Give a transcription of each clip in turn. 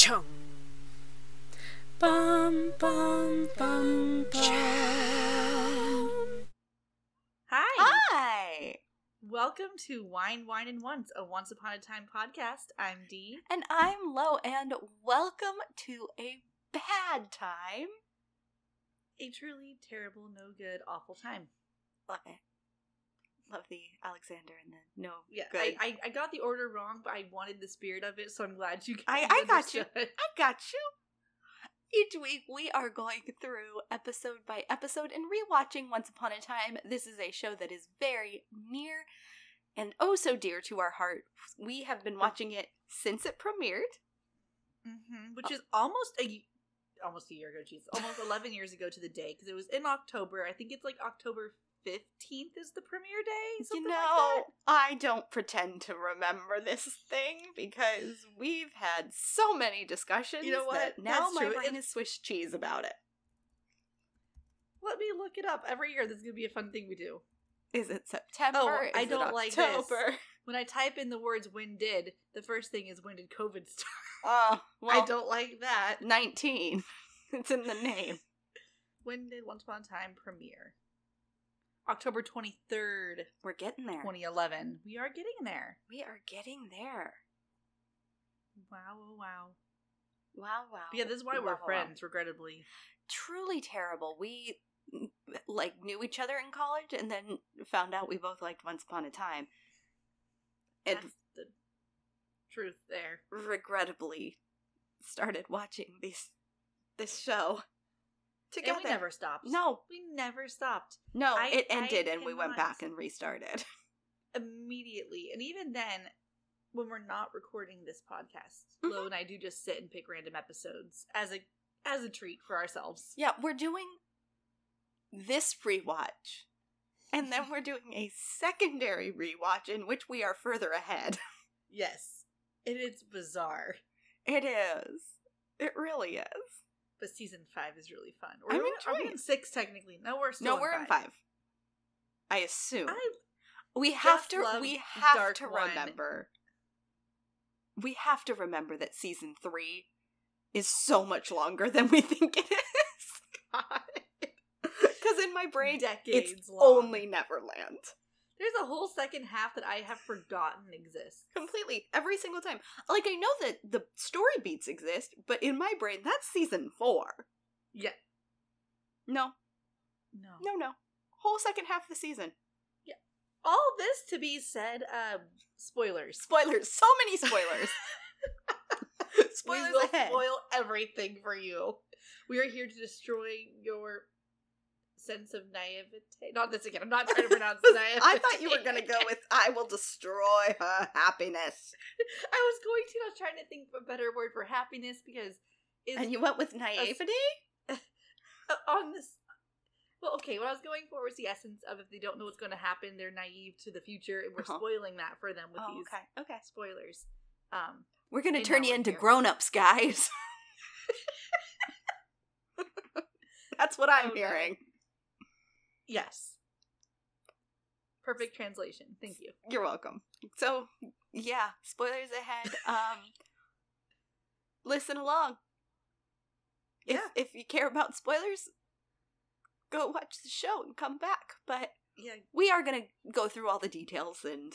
Chung. Bum bum bum bum. Hi. Hi! Welcome to Wine, Whine, and Once, a Once Upon a Time podcast. I'm Dee. And I'm Lo, and welcome to a bad time. A truly terrible, no good, awful time. Love it. Love the Alexander and the no Yeah. I, I, I got the order wrong, but I wanted the spirit of it, so I'm glad you. I- I got you. I got you. Each week we are going through episode by episode and rewatching Once Upon a Time. This is a show that is very near and oh so dear to our heart. We have been watching it since it premiered. Mhm, Which is almost a almost a year ago. Jesus, almost 11 years ago to the day because it was in October. I think it's like October 15th is the premiere day. Something you like know, that. I don't pretend to remember this thing because we've had so many discussions. You know what? that Now That's my true. brain is Swiss cheese about it. Let me look it up. Every year, this is gonna be a fun thing we do. Is it September? Oh, Is I don't like this. When I type in the words "when did," the first thing is when did COVID start. Oh, well, I don't like that. 19. it's in the name. When did Once Upon a Time premiere? October 23rd, We're getting there. 2011. We are getting there. We are getting there. Wow, oh, wow. Wow, wow. But yeah, this is why Wow, we're wow, wow. friends, regrettably. Truly terrible. We mm, like knew each other in college and then found out we both liked Once Upon a Time. And That's the truth there. regrettably started watching these this show together. And we never stopped. No, We never stopped. no, I- it I ended and we went back and restarted. Immediately. And even then, when we're not recording this podcast, Mhm. Lo and I do just sit and pick random episodes as a as a treat for ourselves. yeah, we're doing this rewatch. And then we're doing a secondary rewatch in which we are further ahead. Yes. It's bizarre. It is. It really is. But season five is really fun. I'm Or are we in six technically? No, we're still no, we're in five. I assume. I we have to we have to One. remember we have to remember that season three is so much longer than we think it is because in my brain decades it's long. only neverland There's a whole second half that I have forgotten exists. completely every single time like i know that the story beats exist but in my brain that's season four Yeah. no No. no no whole second half of the season Yeah. All this to be said, um, spoilers. spoilers so many spoilers spoilers we will ahead spoil everything for you. We are here to destroy your sense of naivete. Not this again. I'm not trying to pronounce naivete. I thought you were gonna go with "I will destroy her happiness," I was going to. I was trying to think of a better word for happiness because and you went with naivety. uh, on this. Well, okay. What I was going for was the essence of if they don't know what's going to happen, they're naive to the future, and we're Uh-huh. spoiling that for them with Oh, these okay, okay. spoilers. Um, We're gonna turn you into grown-ups, guys. That's what I'm Oh, hearing. Yes. Perfect translation. Thank you. You're welcome. So, yeah, spoilers ahead. Um, listen along. If Yeah. if you care about spoilers, go watch the show and come back. But Yeah. we are gonna go through all the details and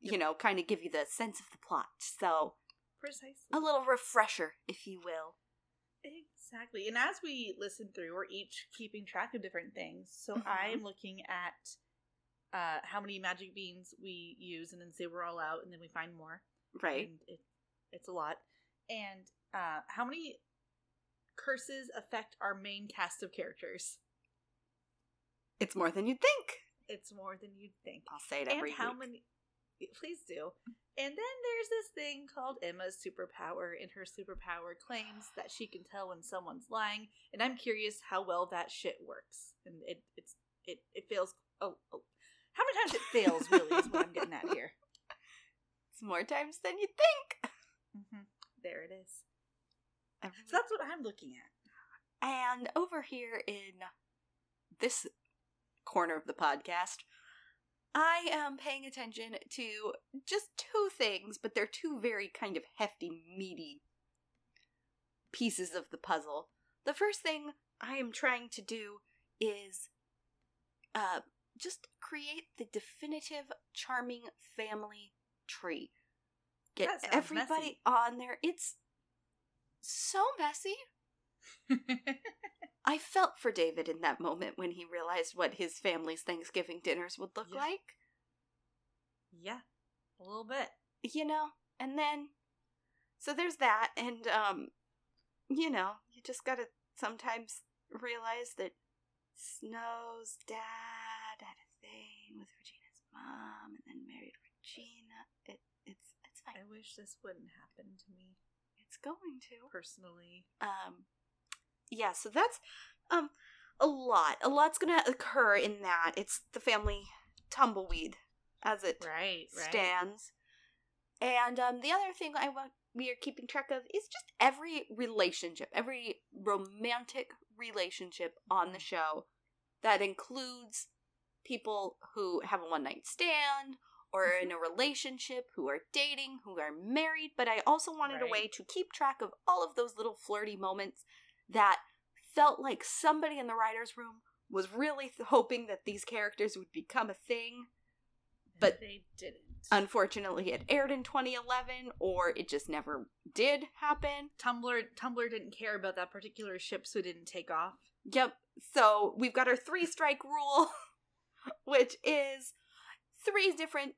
you Yep. know kind of give you the sense of the plot. So Precisely. a little refresher, if you will. Exactly. And as we listen through, we're each keeping track of different things. So Mhm. I'm looking at uh, how many magic beans we use, and then say we're all out, and then we find more. Right. And it, it's a lot. And uh, how many curses affect our main cast of characters? It's more than you'd think. It's more than you'd think. I'll say it every And how week. many? Please do. And then there's this thing called Emma's superpower, and her superpower claims that she can tell when someone's lying. And I'm curious how well that shit works. And it it's it it fails. Oh, oh. how many times it fails? Really is what I'm getting at here. It's more times than you think. hmm There it is. So that's what I'm looking at. And over here in this corner of the podcast, I am paying attention to just two things, but they're two very kind of hefty, meaty pieces of the puzzle. The first thing I am trying to do is uh, just create the definitive charming family tree. Get everybody messy. on there. It's so messy. I felt for David in that moment when he realized what his family's Thanksgiving dinners would look Yeah. like. yeah, a little bit. You know? And then so there's that and um you know, you just got to sometimes realize that Snow's dad had a thing with Regina's mom and then married Regina. It it's it's fine. I wish this wouldn't happen to me It's going to. personally. um yeah so that's um a lot. A lot's gonna occur in that. It's the family tumbleweed as it Right, right. stands. And um the other thing i want we are keeping track of is just every relationship every romantic relationship on the show that includes people who have a one night stand or are in a relationship who are dating who are married. But i also wanted a way to keep track of all of those little flirty moments that felt like somebody in the writer's room was really th- hoping that these characters would become a thing but- they didn't. unfortunately it aired in 2011 or it just never did happen Tumblr Tumblr didn't care about that particular ship, so it didn't take off. Yep. So we've got our three strike rule, which is three different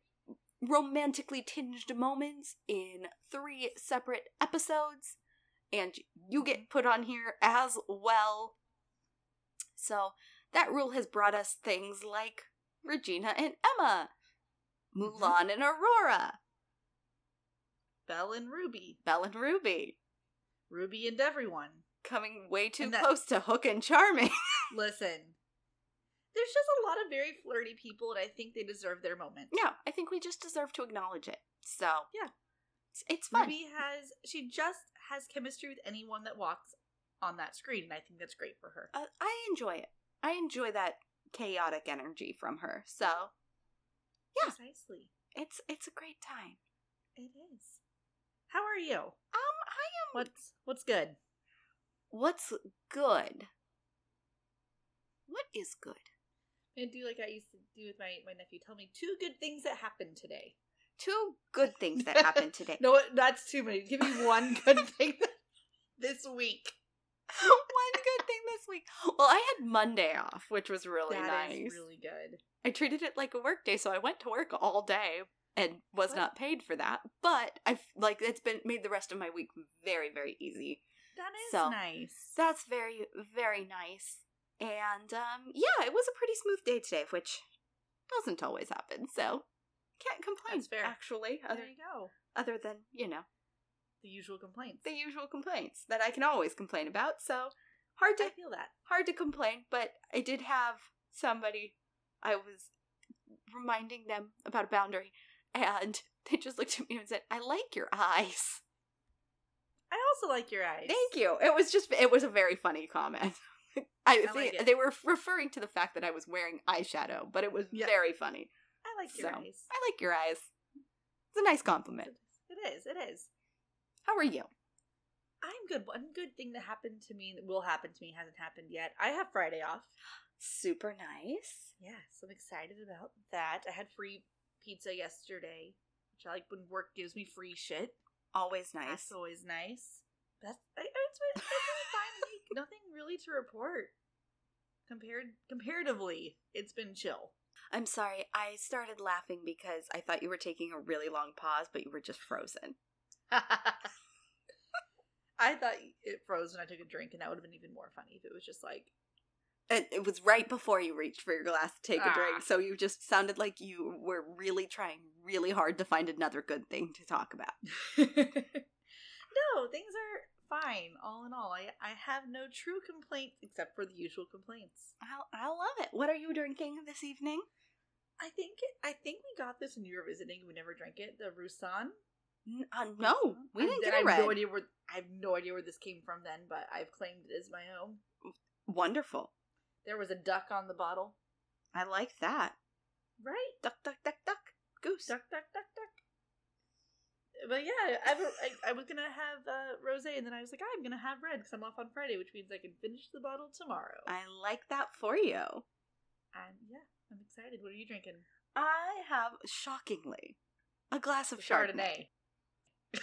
romantically tinged moments in three separate episodes. And you get put on here as well. So that rule has brought us things like Regina and Emma, mm-hmm. Mulan and Aurora, Belle and Ruby, Belle and Ruby, Ruby and everyone. coming way too that- close to Hook and Charming. Listen, there's just a lot of very flirty people, and I think they deserve their moment. Yeah, I think we just deserve to acknowledge it. So Yeah. It's, fun. Ruby has she just has chemistry with anyone that walks on that screen, and I think that's great for her. Uh, I enjoy it. I enjoy that chaotic energy from her. So Yeah. Precisely. it's it's a great time. It is. How are you? Um, I am. What's what's good? What's good? What is good? I'm gonna do like I used to do with my, my nephew. Tell me two good things that happened today. Two good things that happened today. No, that's too many. Give me one good thing this week. One good thing this week. Well, I had Monday off, which was really That nice. really good. I treated it like a work day, so I went to work all day and was What? not paid for that. But I've like it's been made the rest of my week very, very easy. That is So, nice. That's very, very nice. And um yeah, it was a pretty smooth day today, which doesn't always happen, so can't complain. That's fair. Actually, other there you go. other than, you know, The usual complaints. the usual complaints that I can always complain about. So hard to I feel that. hard to complain, but I did have somebody I was reminding them about a boundary and they just looked at me and said, I like your eyes. I also like your eyes. Thank you. It was just it was a very funny comment. I, I like they, it. they were referring to the fact that I was wearing eyeshadow, but it was Yeah. very funny. I like your So, eyes. I like your eyes. It's a nice compliment. It is. It is. How are you? I'm good. One good thing that happened to me that will happen to me hasn't happened yet. I have Friday off. Super nice. Yes, I'm excited about that. I had free pizza yesterday, which I like when work gives me free shit. Always nice. That's always nice. That's I, it's been, it's been a fine week. Nothing really to report. Compared comparatively, it's been chill. I'm sorry. I started laughing because I thought you were taking a really long pause, but you were just frozen. I thought it froze when I took a drink, and that would have been even more funny if it was just like And it was right before you reached for your glass to take a Ah. drink, so you just sounded like you were really trying really hard to find another good thing to talk about. no, things are fine. All in all, I I have no true complaints except for the usual complaints. I I love it. What are you drinking this evening? I think it, I think we got this when you were visiting. We never drank it. The Roussanne. N- uh, no, we I- didn't get I a have red. no idea where I have no idea where this came from then, but I've claimed it as my own. Wonderful. There was a duck on the bottle, I like that. right? Duck, duck, duck, duck. Goose. Duck, duck, duck, duck. But yeah, I, I, I was gonna have uh, rosé, and then I was like, I'm gonna have red because I'm off on Friday, which means I can finish the bottle tomorrow. I like that for you. and yeah, I'm excited. What are you drinking? I have shockingly a glass of Chardonnay. Chardonnay.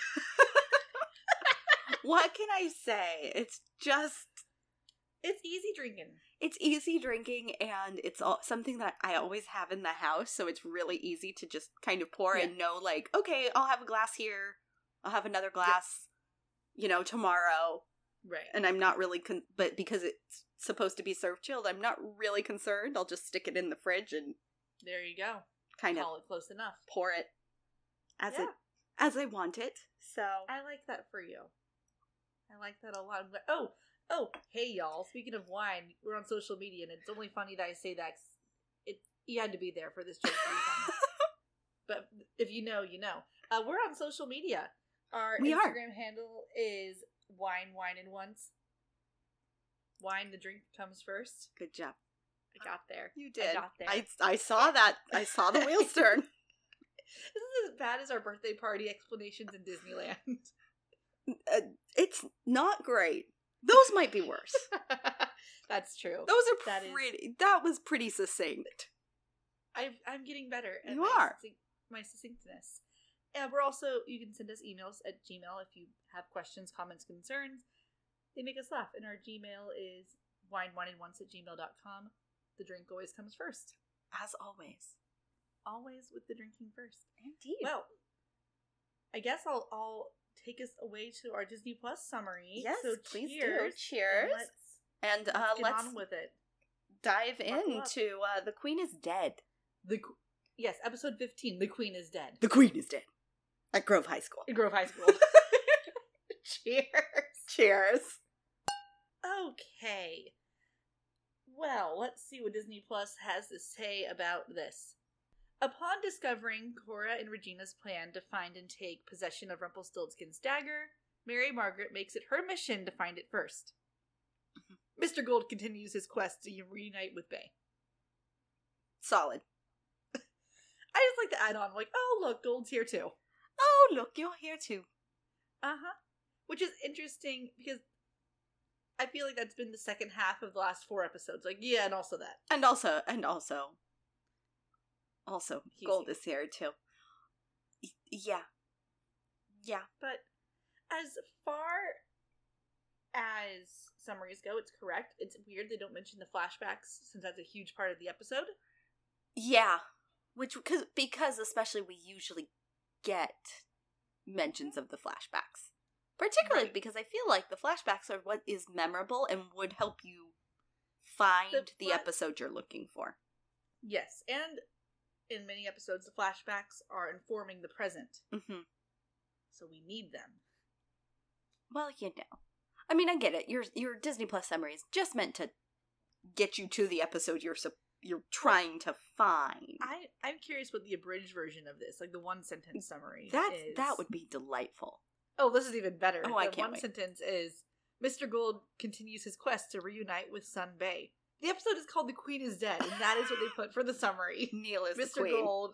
what can I say? It's just It's easy drinking. It's easy drinking and it's all something that I always have in the house, so it's really easy to just kind of pour Yeah. and know like, okay, I'll have a glass here. I'll have another glass, you know, tomorrow. Right. And I'm not really con- but because it's supposed to be served chilled, I'm not really concerned. I'll just stick it in the fridge and There you go. kind of Call it close enough. pour it as Yeah. it as I want it. So I like that for you. I like that a lot. I'm Oh, oh, hey y'all. Speaking of wine, we're on social media, and it's only funny that I say that. 'cause It you had to be there for this joke to be funny. but if you know, you know. Uh, we're on social media. Our We are. Instagram handle is wine, whine, and once. Wine, the drink comes first. good job. I got there. You I did. got there. I I saw that. I saw the wheels turn. This is as bad as our birthday party explanations in Disneyland. Uh, it's not great. Those might be worse. That's true. Those are That is- pretty. That was pretty succinct. I've, I'm getting better. At You my are. succinct- my succinctness. And we're also you can send us emails at Gmail if you have questions, comments, concerns. They make us laugh, and our Gmail is wine one and once at gmail.com. The drink always comes first. As always. Always with the drinking first. Indeed. Well, I guess I'll I'll take us away to our Disney Plus summary. yes, so please cheers. do. Cheers. and Let's, And uh, let's get let's on with it. dive into uh, the Queen is dead. The yes, episode fifteen. The Queen is dead. The Queen is dead at Grove High School. At Grove High School. Cheers. Cheers. Okay. Well, let's see what Disney Plus has to say about this. Upon discovering Cora and Regina's plan to find and take possession of Rumpelstiltskin's dagger, Mary Margaret makes it her mission to find it 1st Mr. Gold continues his quest to reunite with Bae. Solid. I just like to add on, like, oh, look, Gold's here too. Oh, look, you're here too. Uh huh. Which is interesting because I feel like that's been the second half of the last four episodes. Like, yeah, and also that. And also, and also, also, He's Gold is here too. Y- Yeah. Yeah. But as far as summaries go, it's correct. It's weird they don't mention the flashbacks since that's a huge part of the episode. Yeah. Which, cause, because especially we usually get mentions mm-hmm. of the flashbacks. Particularly Right. because I feel like the flashbacks are what is memorable and would help you find The the, episode you're looking for. Yes, and in many episodes, the flashbacks are informing the present, hmm so we need them. Well, you know. I mean, I get it. Your your Disney Plus summary is just meant to get you to the episode you're you're trying to find. I I'm curious what the abridged version of this, like the one sentence summary, That's that would be delightful. Oh, this is even better. Oh, I can't one wait. sentence is Mr. Gold continues his quest to reunite with son Bae. The episode is called "The Queen is Dead," and that is what they put for the summary. Neal is the Mr. queen, Gold,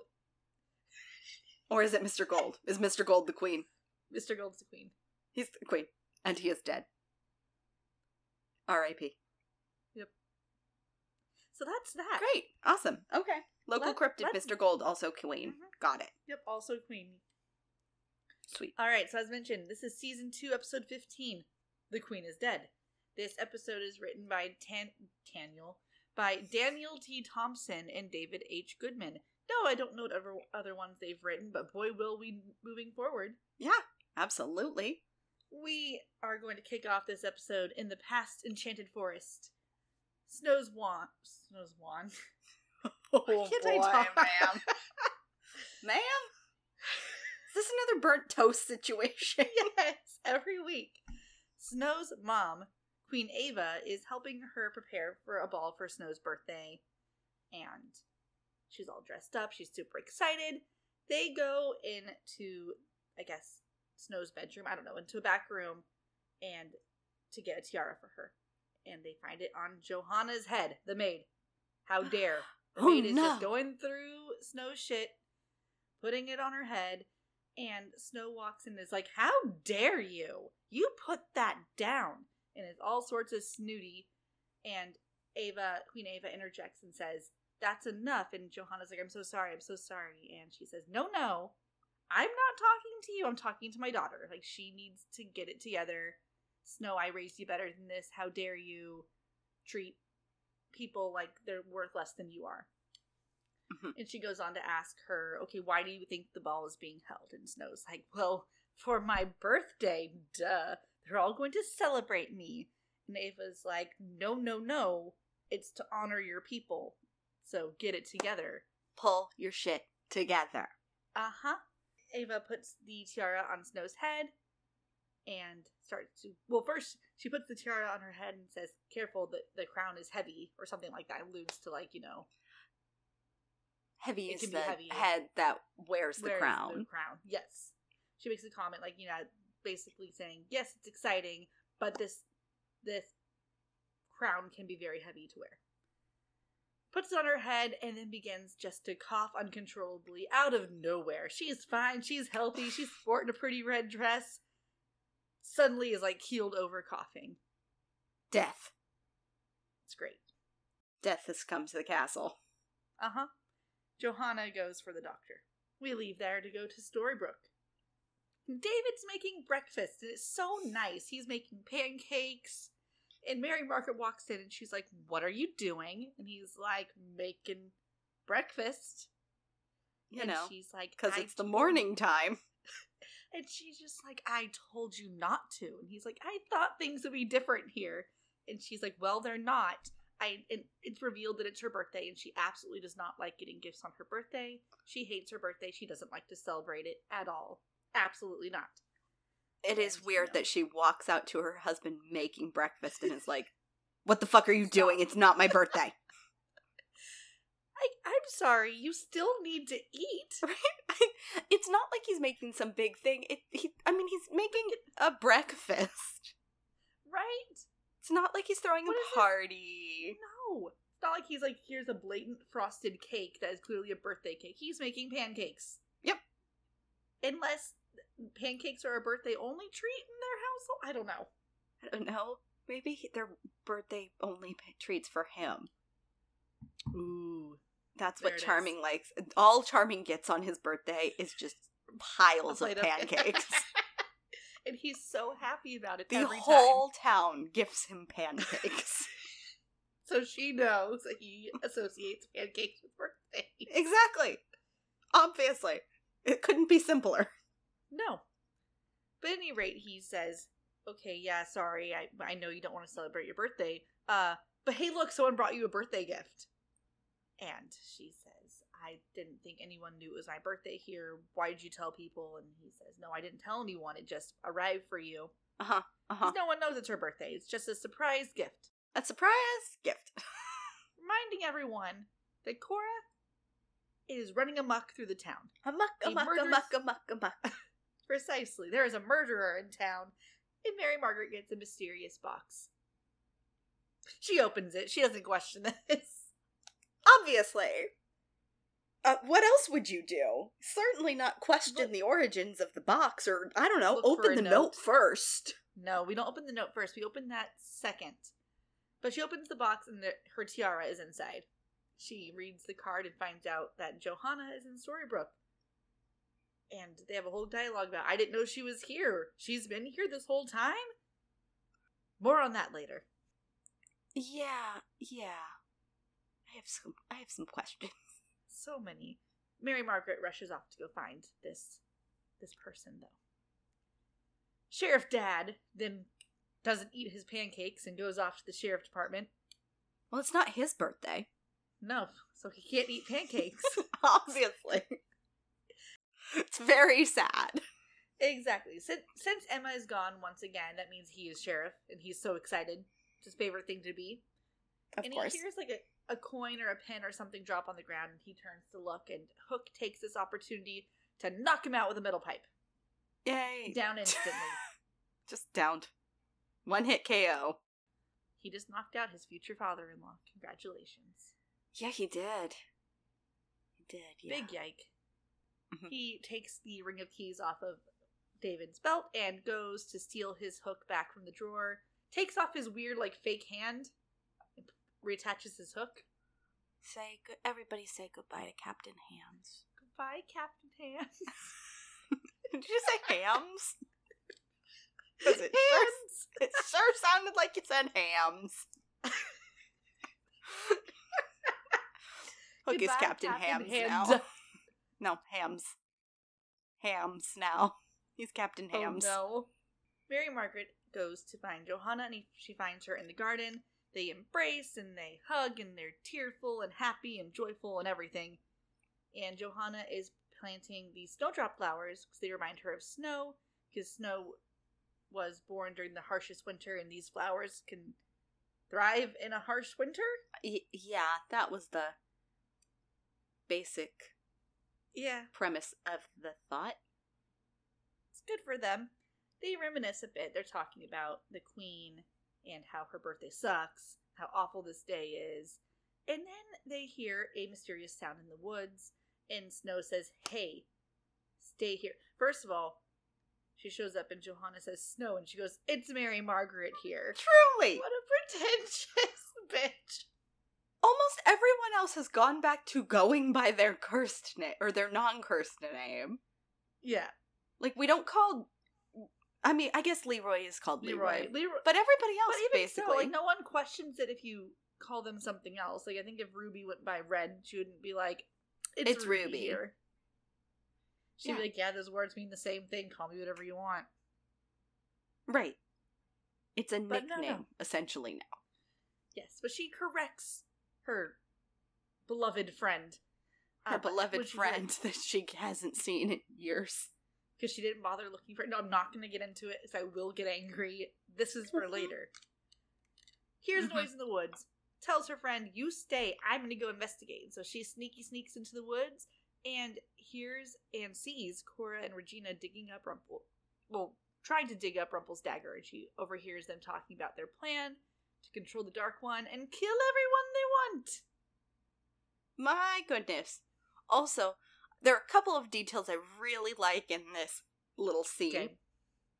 or is it Mr. Gold? Is Mr. Gold the queen? Mr. Gold's the queen. He's the queen, and he is dead. R.I.P. Yep. So that's that. Great, awesome. Okay, local Let- cryptid, let's- Mr. Gold, also queen. Mhm. Got it. Yep, also queen. Sweet. All right, so as mentioned, this is season two, episode fifteen. The Queen is dead. This episode is written by Tan Daniel by Daniel T. Thomsen and David H. Goodman. No, I don't know what other other ones they've written, but boy, will we moving forward. Yeah, absolutely. We are going to kick off this episode in the past enchanted forest. Snow's wand. Snow's wand. Oh, can't I talk, ma'am? ma'am, is this another burnt toast situation? yes, every week. Snow's mom, Queen Ava, is helping her prepare for a ball for Snow's birthday. And she's all dressed up. She's super excited. They go into, I guess, Snow's bedroom. I don't know, into a back room and to get a tiara for her. And they find it on Johanna's head, the maid. How dare. The Oh, maid is just going through Snow's shit, putting it on her head, And Snow walks in and is like, How dare you? You put that down. And is all sorts of snooty. And Ava, Queen Ava, interjects and says, That's enough. And Johanna's like, I'm so sorry, I'm so sorry. And she says, No, no. I'm not talking to you. I'm talking to my daughter. Like, she needs to get it together. Snow, I raised you better than this. How dare you treat people like they're worth less than you are? Mhm. And she goes on to ask her, okay, why do you think the ball is being held? And Snow's like, well, for my birthday, duh. They're all going to celebrate me. And Ava's like, no, no, no. It's to honor your people. So get it together. Pull your shit together. Uh huh. Ava puts the tiara on Snow's head and starts to. Well, first, she puts the tiara on her head and says, careful, the, the crown is heavy, or something like that. Alludes to, like, you know, Heavy is the heavy. head that wears the wears crown. The crown, yes. She makes a comment like, you know, basically saying, yes, it's exciting, but this this crown can be very heavy to wear. Puts it on her head and then begins just to cough uncontrollably out of nowhere. She's fine, she's healthy, she's sporting a pretty red dress. Suddenly is like keeled over coughing. Death. It's great. Death has come to the castle. Uh huh. Johanna goes for the doctor. We leave there to go to Storybrooke. David's making breakfast, and it's so nice. He's making pancakes. And Mary Margaret walks in, and she's like, What are you doing? And he's like, Making breakfast. You and know, she's like, because it's the morning time. And she's just like, I told you not to. And he's like, I thought things would be different here. And she's like, Well, they're not. I and it's revealed that it's her birthday, and she absolutely does not like getting gifts on her birthday. She hates her birthday. She doesn't like to celebrate it at all. Absolutely not. It is weird that she walks out to her husband making breakfast and is like, What the fuck are you doing? It's not my birthday. I I'm sorry. You still need to eat. Right? it's not like he's making some big thing. It, he, I mean, he's making a breakfast. Right? It's not like he's throwing What a party. No. It's not like he's like, here's a blatant frosted cake that is clearly a birthday cake. He's making pancakes. Yep. Unless pancakes are a birthday only treat in their household. I don't know. I don't know. Maybe he- they're birthday only p- treats for him. Ooh. That's There what it is. Charming likes. All Charming gets on his birthday is just piles of pancakes. and he's so happy about it the every time. whole town gives him pancakes. So she knows that he associates pancakes with birthday. exactly. Obviously. It couldn't be simpler. No. But at any rate, he says, Okay, yeah, sorry, I I know you don't want to celebrate your birthday. Uh, but hey look, someone brought you a birthday gift. And she says, I didn't think anyone knew it was my birthday here. Why did you tell people? And he says, No, I didn't tell anyone. It just arrived for you. Uh huh. Uh huh. No one knows it's her birthday. It's just a surprise gift. A surprise gift. reminding everyone that Cora is running amok through the town. Amok, A amok, amok, amok, amok. Precisely. There is a murderer in town, and Mary Margaret gets a mysterious box. She opens it. She doesn't question this. Obviously. Uh, what else would you do? Certainly not question Look- the origins of the box, or I don't know, open the note. note first. No, we don't open the note first. We open that second. But she opens the box, and the, her tiara is inside. She reads the card and finds out that Johanna is in Storybrooke. And they have a whole dialogue about, I didn't know she was here. She's been here this whole time? More on that later. Yeah, yeah. I have some. I have some questions. So many. Mary Margaret rushes off to go find this this person though. Sheriff Dad then doesn't eat his pancakes and goes off to the sheriff department. Well, it's not his birthday. No, so he can't eat pancakes. Obviously. It's very sad. exactly. Since since Emma is gone once again, that means he is sheriff and he's so excited. It's his favorite thing to be. Of and course. he hears like a, a coin or a pin or something drop on the ground and he turns to look and Hook takes this opportunity to knock him out with a metal pipe. Yay. Down instantly. Just downed. One hit KO. he just knocked out his future father in law. Congratulations. Yeah, he did. He did, yeah. Big yike. Mhm. He takes the ring of keys off of David's belt and goes to steal his hook back from the drawer. Takes off his weird, like, fake hand, and reattaches his hook. Say good. Everybody say goodbye to Captain Hams. Goodbye, Captain Hands. Did you say hams? 'Cause it sure, Hands! it sure sounded like you said hams. Hook is Captain, Captain Hams Hand. now. No, hams. Hams now. He's Captain oh, Hams. Oh no. Mary Margaret goes to find Johanna and he, she finds her in the garden. They embrace and they hug and they're tearful and happy and joyful and everything. And Johanna is planting these snowdrop flowers because they remind her of snow because snow was born during the harshest winter and these flowers can thrive in a harsh winter. Y- yeah, that was the basic Yeah, premise of the thought. it's good for them. They reminisce a bit. They're talking about the queen and how her birthday sucks, how awful this day is. And then they hear a mysterious sound in the woods, and Snow says, Hey, stay here. First of all, she shows up and Johanna says, Snow, and she goes, It's Mary Margaret here. Truly! What a pretentious bitch. Almost everyone else has gone back to going by their cursed name or their non-cursed name. Yeah, Like we don't call. I mean, I guess Leroy is called Leroy, Leroy. Leroy. but everybody else But basically. so, like no one questions it if you call them something else. Like I think if Ruby went by Red, she wouldn't be like, "It's, It's Ruby." Ruby. Here. She'd Yeah. be like, "Yeah, those words mean the same thing. Call me whatever you want." right. It's a But no, nickname no. essentially now. Yes, but she corrects her beloved friend, Her uh, beloved friend that she hasn't seen in years. because she didn't bother looking for it. No, I'm not going to get into it, because I will get angry. This is for later. Hears Mhm. noise in the woods. Tells her friend, "You stay. I'm going to go investigate." So she sneaky sneaks into the woods and hears and sees Cora and Regina digging up Rumple. Well, trying to dig up Rumple's dagger, and she overhears them talking about their plan to control the Dark One and kill everyone they want. My goodness. Also, there are a couple of details I really like in this little scene. Okay,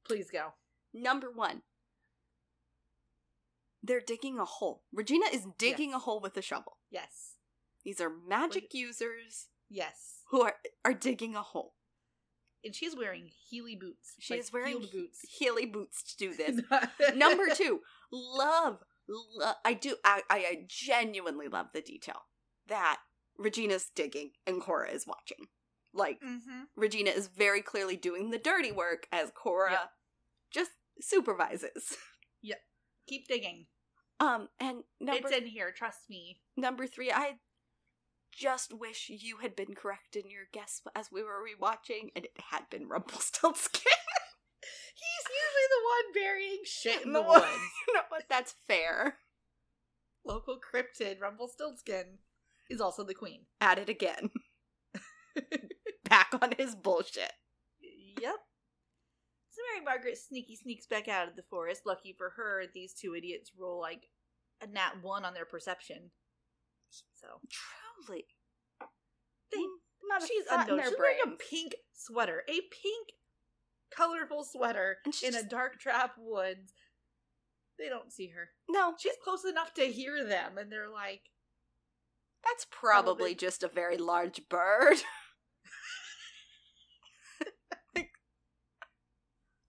please go. Number one, they're digging a hole. Regina is digging a hole with a shovel. Yes, These are magic users yes. who are are digging a hole. And she's wearing Heely boots. She like is wearing heeled boots. Heely boots to do this. Number two, love, lo- I do, I, I genuinely love the detail that Regina's digging and Cora is watching. Like, Mm-hmm. Regina is very clearly doing the dirty work as Cora Yep. just supervises. Yep. Keep digging. Um, and number it's in here. Trust me. number three, I just wish you had been correct in your guess as we were rewatching, and it had been Rumpelstiltskin. He's usually the one burying shit in the woods. you know what? That's fair. Local cryptid Rumpelstiltskin is also the queen. At it again. Back on his bullshit. Yep. So Mary Margaret sneaky sneaks back out of the forest. Lucky for her, these two idiots roll like a nat one on their perception. So Truly. they, she's unknown. She's wearing a pink sweater, a pink, colorful sweater in a dark trap woods. They don't see her. No, She's close enough to hear them, and they're like, that's probably Probably. just a very large bird.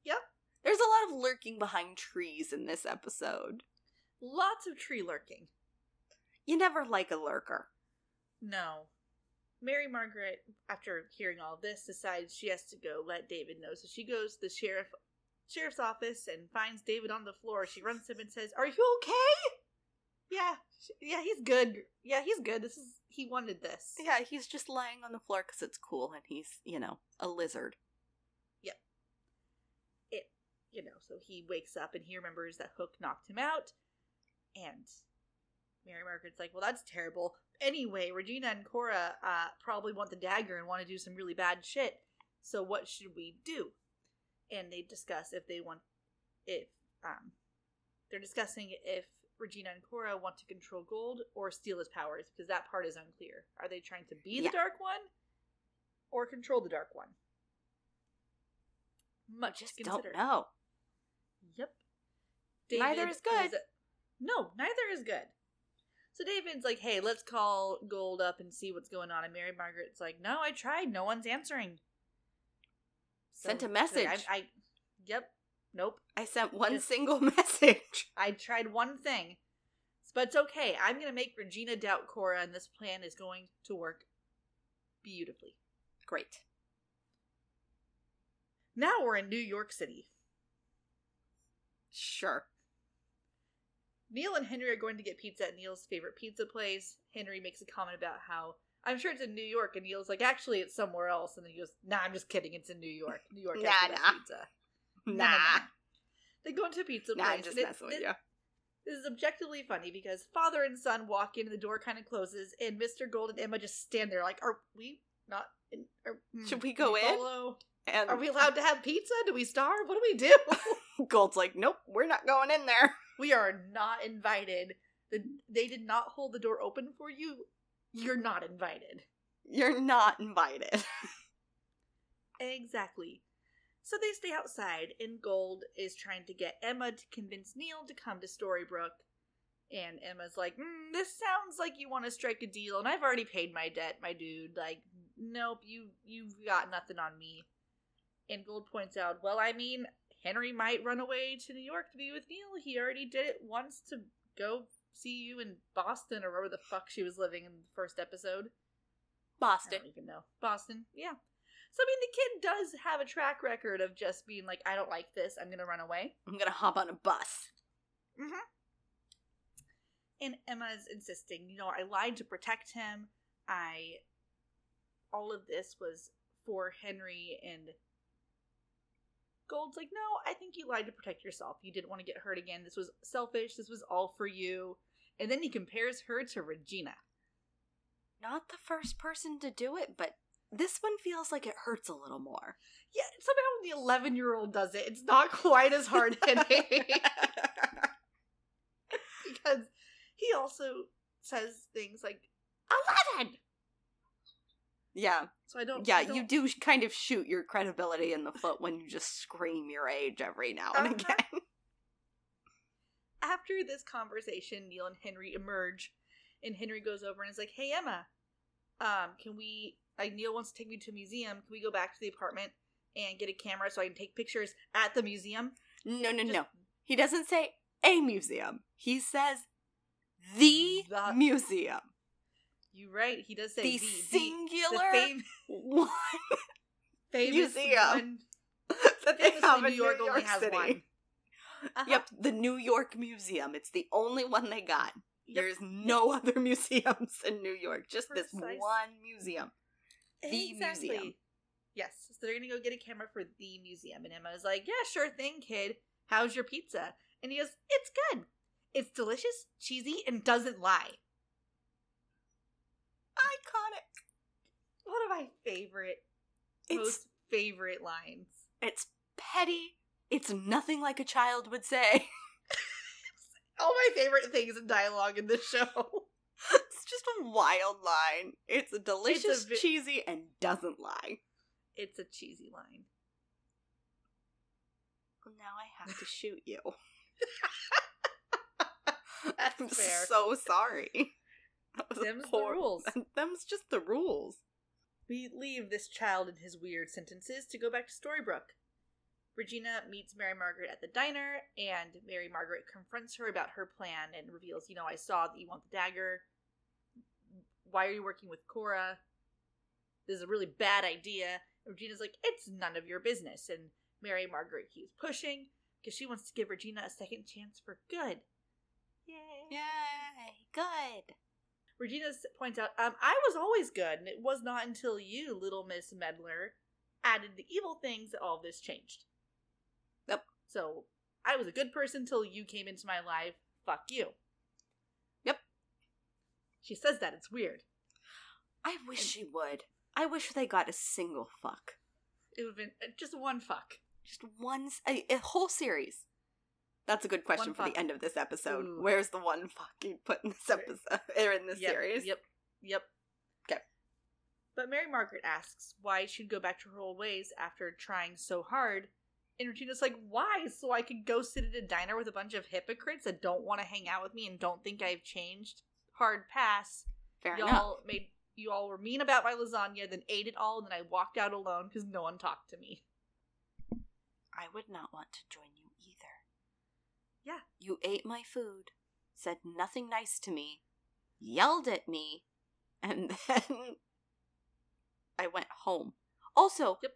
Yep. There's a lot of lurking behind trees in this episode. lots of tree lurking. You never like a lurker. No. Mary Margaret, after hearing all this, decides she has to go let David know. So she goes to the sheriff sheriff's office and finds David on the floor. She runs to him and says, "Are you okay?" Yeah, yeah, he's good. Yeah, he's good. This is he wanted this. Yeah, he's just lying on the floor because it's cool and he's, you know, a lizard. Yep. It, you know. So he wakes up and he remembers that Hook knocked him out, and Mary Margaret's like, "Well, that's terrible." Anyway, Regina and Cora uh, probably want the dagger and want to do some really bad shit. So what should we do? And they discuss if they want, if um, they're discussing if Regina and Cora want to control Gold or steal his powers because that part is unclear. Are they trying to be Yeah. the Dark One, or control the Dark One? Much Just don't know. Yep. Neither is good. no, neither is good. So David's like, "Hey, let's call Gold up and see what's going on." And Mary Margaret's like, "No, I tried. No one's answering." Sent a message. I, I, yep. Nope. I sent one Just- single message. I tried one thing, but it's okay. I'm gonna make Regina doubt Cora, and this plan is going to work beautifully. Great. Now we're in New York City. Sure. Neal and Henry are going to get pizza at Neal's favorite pizza place. Henry makes a comment about how I'm sure it's in New York, and Neal's like, actually, it's somewhere else. And then he goes, Nah, I'm just kidding. It's in New York. New York has Nah, the best nah. pizza. Nah. They go into a pizza Nah, place. I'm just messing with it- you. This is objectively funny because father and son walk in, and the door kind of closes, and Mr. Gold and Emma just stand there like, Are we not in? Are, hmm, Should we go in? And Are we allowed to have pizza? Do we starve? What do we do? Gold's like, nope, we're not going in there. We are not invited. The, they did not hold the door open for you. You're not invited. You're not invited. Exactly. So they stay outside, and Gold is trying to get Emma to convince Neal to come to Storybrooke. And Emma's like, mm, "This sounds like you want to strike a deal, and I've already paid my debt, my dude. Like, nope, you you've got nothing on me." And Gold points out, "Well, I mean, Henry might run away to New York to be with Neal. He already did it once to go see you in Boston or wherever the fuck she was living in the first episode. I Boston. don't even know. Boston, yeah. So I mean, the kid does have a track record of just being like, "I don't like this. I'm gonna run away." I'm gonna hop on a bus. Mm-hmm. And Emma's insisting, you know, I lied to protect him. I. All of this was for Henry and. Gold's like, no, I think you lied to protect yourself. You didn't want to get hurt again. This was selfish. This was all for you. And then he compares her to Regina. Not the first person to do it, but this one feels like it hurts a little more. Yeah, somehow when the 11 year old does it, it's not quite as hard hitting. because he also says things like 11 yeah, so i don't yeah, I don't- you do kind of shoot your credibility in the foot when you just scream your age every now and Uh-huh. again. after this conversation neal and henry emerge and henry goes over and is like hey emma um can we like neal wants to take me to a museum can we go back to the apartment and get a camera so i can take pictures at the museum No, no, Just- no. He doesn't say a museum. He says the, The- museum. You right he does say The, the, singular the fam- one famous museum. one that they famously have New in York New only York has City. one. Uh-huh. Yep, the New York Museum. It's the only one they got. Yep. There's no other museums in New York, just this one museum. The museum. Yes. So they're gonna go get a camera for the museum, and Emma is like, "Yeah, sure thing, kid. How's your pizza?" And he goes, "It's good. It's delicious, cheesy, and doesn't lie." Iconic. One of my favorite, It's most favorite lines. it's petty. It's nothing like a child would say. All my favorite things in dialogue in this show. it's just a wild line. It's a delicious, vi- cheesy, and doesn't lie. it's a cheesy line. Well, now I have to shoot you. That's I'm fair. so sorry. That was a Them's the rules. Them's just the rules. We leave this child and his weird sentences to go back to Storybrooke. Regina meets Mary Margaret at the diner, and Mary Margaret confronts her about her plan and reveals, you know, I saw that you want the dagger. Why are you working with Cora? This is a really bad idea. And Regina's like, it's none of your business. And Mary Margaret keeps pushing because she wants to give Regina a second chance for good. Yay. Yay! Good. Regina points out, um, I was always good, and it was not until you, little Miss Meddler, added the evil things that all this changed. Yep. So, I was a good person till you came into my life. Fuck you. Yep. She says that. It's weird. I wish she would. I wish they got a single fuck. It would have been uh, just one fuck. Just one, A whole series. That's a good question One for fuck. the end of this episode. Ooh. Where's the one fuck you put in this episode or in this Yep, series? Yep. Yep. But Mary Margaret asks why she'd go back to her old ways after trying so hard. And Regina's like, why? So I could go sit at a diner with a bunch of hypocrites that don't want to hang out with me and don't think I've changed? Hard pass. Fair y'all enough. made you all were mean about my lasagna, then ate it all, and then I walked out alone because no one talked to me. I would not want to join you. Yeah. You ate my food, said nothing nice to me, yelled at me, and then I went home. Also, Yep.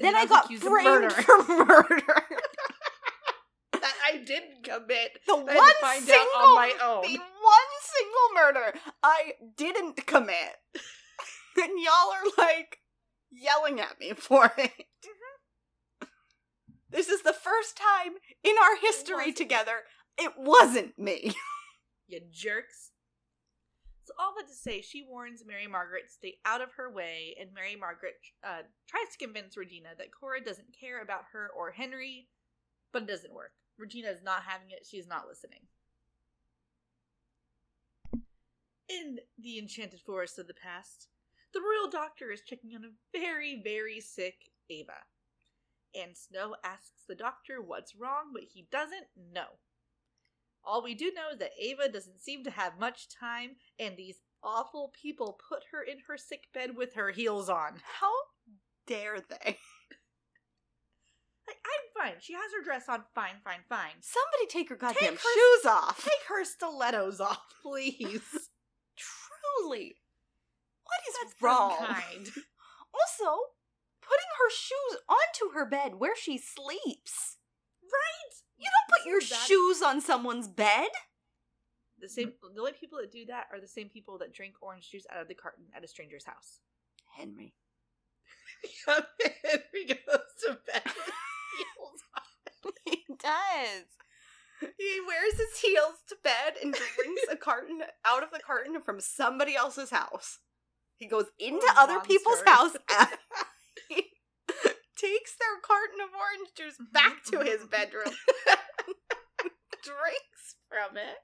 Then I, got framed murder. for murder. that I didn't commit. the I one find single, out on my own. the one single murder I didn't commit, and y'all are like yelling at me for it. Mm-hmm. This is the first time in our history wasn't. together it wasn't me. You jerks. So all that to say, she warns Mary Margaret to stay out of her way, and Mary Margaret uh, tries to convince Regina that Cora doesn't care about her or Henry, but it doesn't work. Regina is not having it. She's not listening. In the Enchanted Forest of the past, the royal doctor is checking on a very, very sick Ava. And Snow asks the doctor what's wrong, but he doesn't know. All we do know is that Ava doesn't seem to have much time, and these awful people put her in her sick bed with her heels on. How dare they? Like, I'm fine. She has her dress on. Fine, fine, fine. Somebody take her goddamn her- shoes off. Take her stilettos off, please. Truly. What is That's wrong? unkind. Also, putting her shoes onto her bed where she sleeps. Right? You don't put your That- shoes on someone's bed. The same. The only people that do that are the same people that drink orange juice out of the carton at a stranger's house. Henry. Henry goes to bed heels on. he does. He wears his heels to bed and drinks a carton out of the carton from somebody else's house. He goes into a other people's house monster. and he takes their carton of orange juice mm-hmm, back to his mm-hmm. bedroom, drinks from it,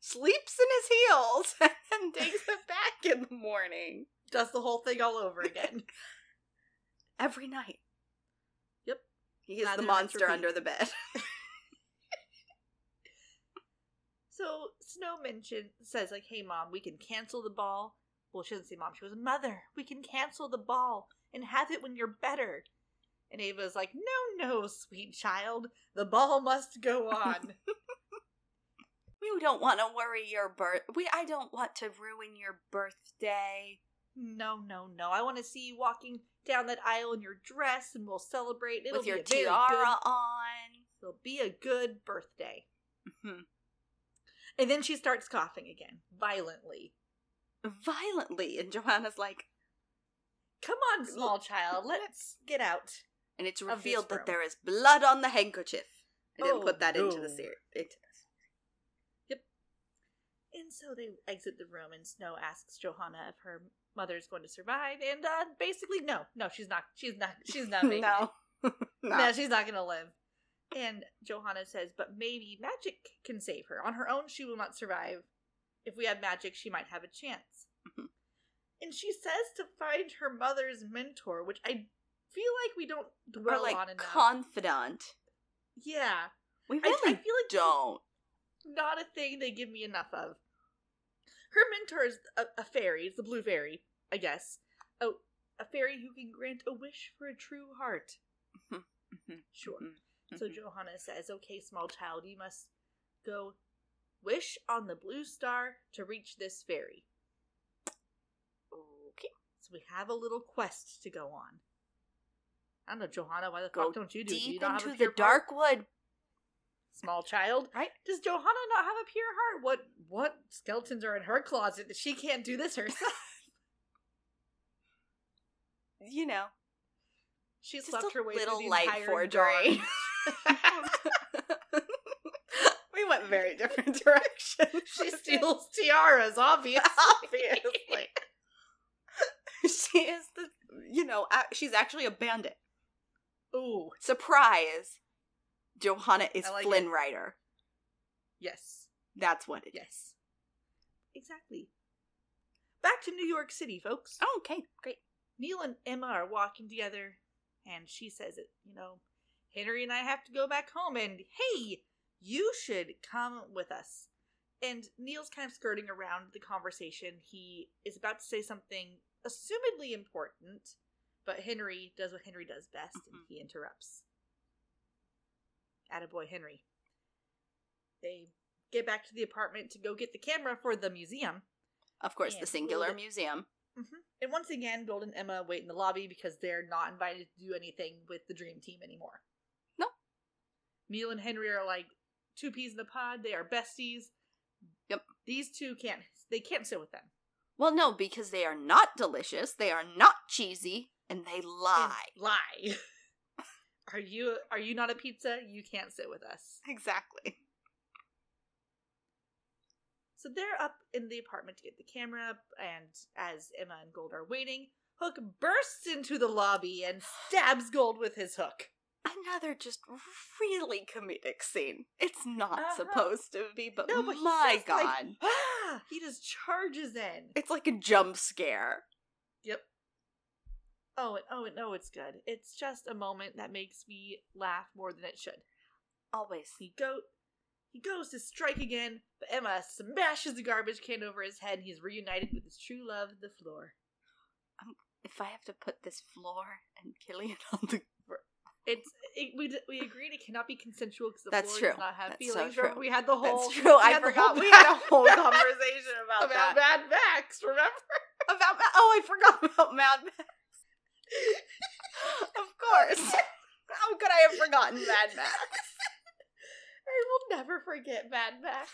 sleeps in his heels, and takes it back in the morning. Does the whole thing all over again. Every night. Yep. He is the monster under the bed. So Snow mentioned says like, "Hey mom, we can cancel the ball." Well, she doesn't say mom. She goes, "Mother, we can cancel the ball and have it when you're better." And Ava's like, "No, no, sweet child, the ball must go on." We don't want to worry your birth. We I don't want to ruin your birthday. no, no, no. I want to see you walking down that aisle in your dress, and we'll celebrate. It'll with your be a tiara Good, on. it'll be a good birthday. Mhm. And then she starts coughing again, violently. Violently, and Johanna's like, Come on, small child, let's get out. And it's revealed that there is blood on the handkerchief. I didn't Oh, put that into the no. series. Into this. And so they exit the room, and Snow asks Johanna if her mother is going to survive, and uh, basically, no, no, she's not. She's not. She's not making no, it. no. No, she's not going to live. And Johanna says, but maybe magic can save her. On her own, she will not survive. If we have magic, she might have a chance. Mhm. And she says to find her mother's mentor, which I feel like we don't Or dwell like on enough. confidant. yeah, We I, really I feel like don't. not a thing they give me enough of. Her mentor is a, a fairy. It's the blue fairy, I guess. Oh, a fairy who can grant a wish for a true heart. Sure. mhm, So mhm. Johanna says, "Okay, small child, you must go wish on the blue star to reach this fairy." Okay. So we have a little quest to go on. I don't know, Johanna. Why the Go fuck don't you do? it? Do you Deep not have a into the dark wood. small child? Right. Does Johanna not have a pure heart? What what skeletons are in her closet that she can't do this herself? You know, She Just slept a her way little through the light forgery. we went very different directions. she steals tiaras, obviously. Obviously. she is the, you know, she's actually a bandit. Ooh, Surprise! Johanna is like Flynn it. Rider. yes. That's what it is. Yes. Exactly. Back to New York City, folks. Oh, okay, great. Neal and Emma are walking together, and she says it, you know, Henry and I have to go back home, and hey, you should come with us. And Neal's kind of skirting around the conversation. He is about to say something assumedly important, but Henry does what Henry does best, and Mhm. he interrupts. Attaboy Henry. They get back to the apartment to go get the camera for the museum. Of course, the singular Golden- museum. hmm And once again, Gold and Emma wait in the lobby because they're not invited to do anything with the Dream Team anymore. No. Neal and Henry are like two peas in a pod. They are besties. Yep. These two can't. They can't sit with them. Well, no, because they are not delicious, they are not cheesy, and they And lie. lie. are you? Are you not a pizza? You can't sit with us. Exactly. So they're up in the apartment to get the camera, and as Emma and Gold are waiting, Hook bursts into the lobby and stabs Gold with his hook. Another just really comedic scene. It's not Uh-huh. supposed to be, but, No, but my god. like, ah, he just charges in. it's like a jump scare. Yep. Oh, and, oh, and, oh, it's good. It's just a moment that makes me laugh more than it should. Always. He go, he goes to strike again, but Emma smashes the garbage can over his head. and He's reunited with his true love, the floor. Um, if I have to put this floor and Killian on the. It's it, we we agreed it cannot be consensual because the That's floor true. does not have That's so true. We had the whole. That's true. I forgot. We had a whole conversation about, about that. Mad Max. Remember? About oh, I forgot about Mad Max. of course. How could I have forgotten Mad Max? I will never forget Mad Max.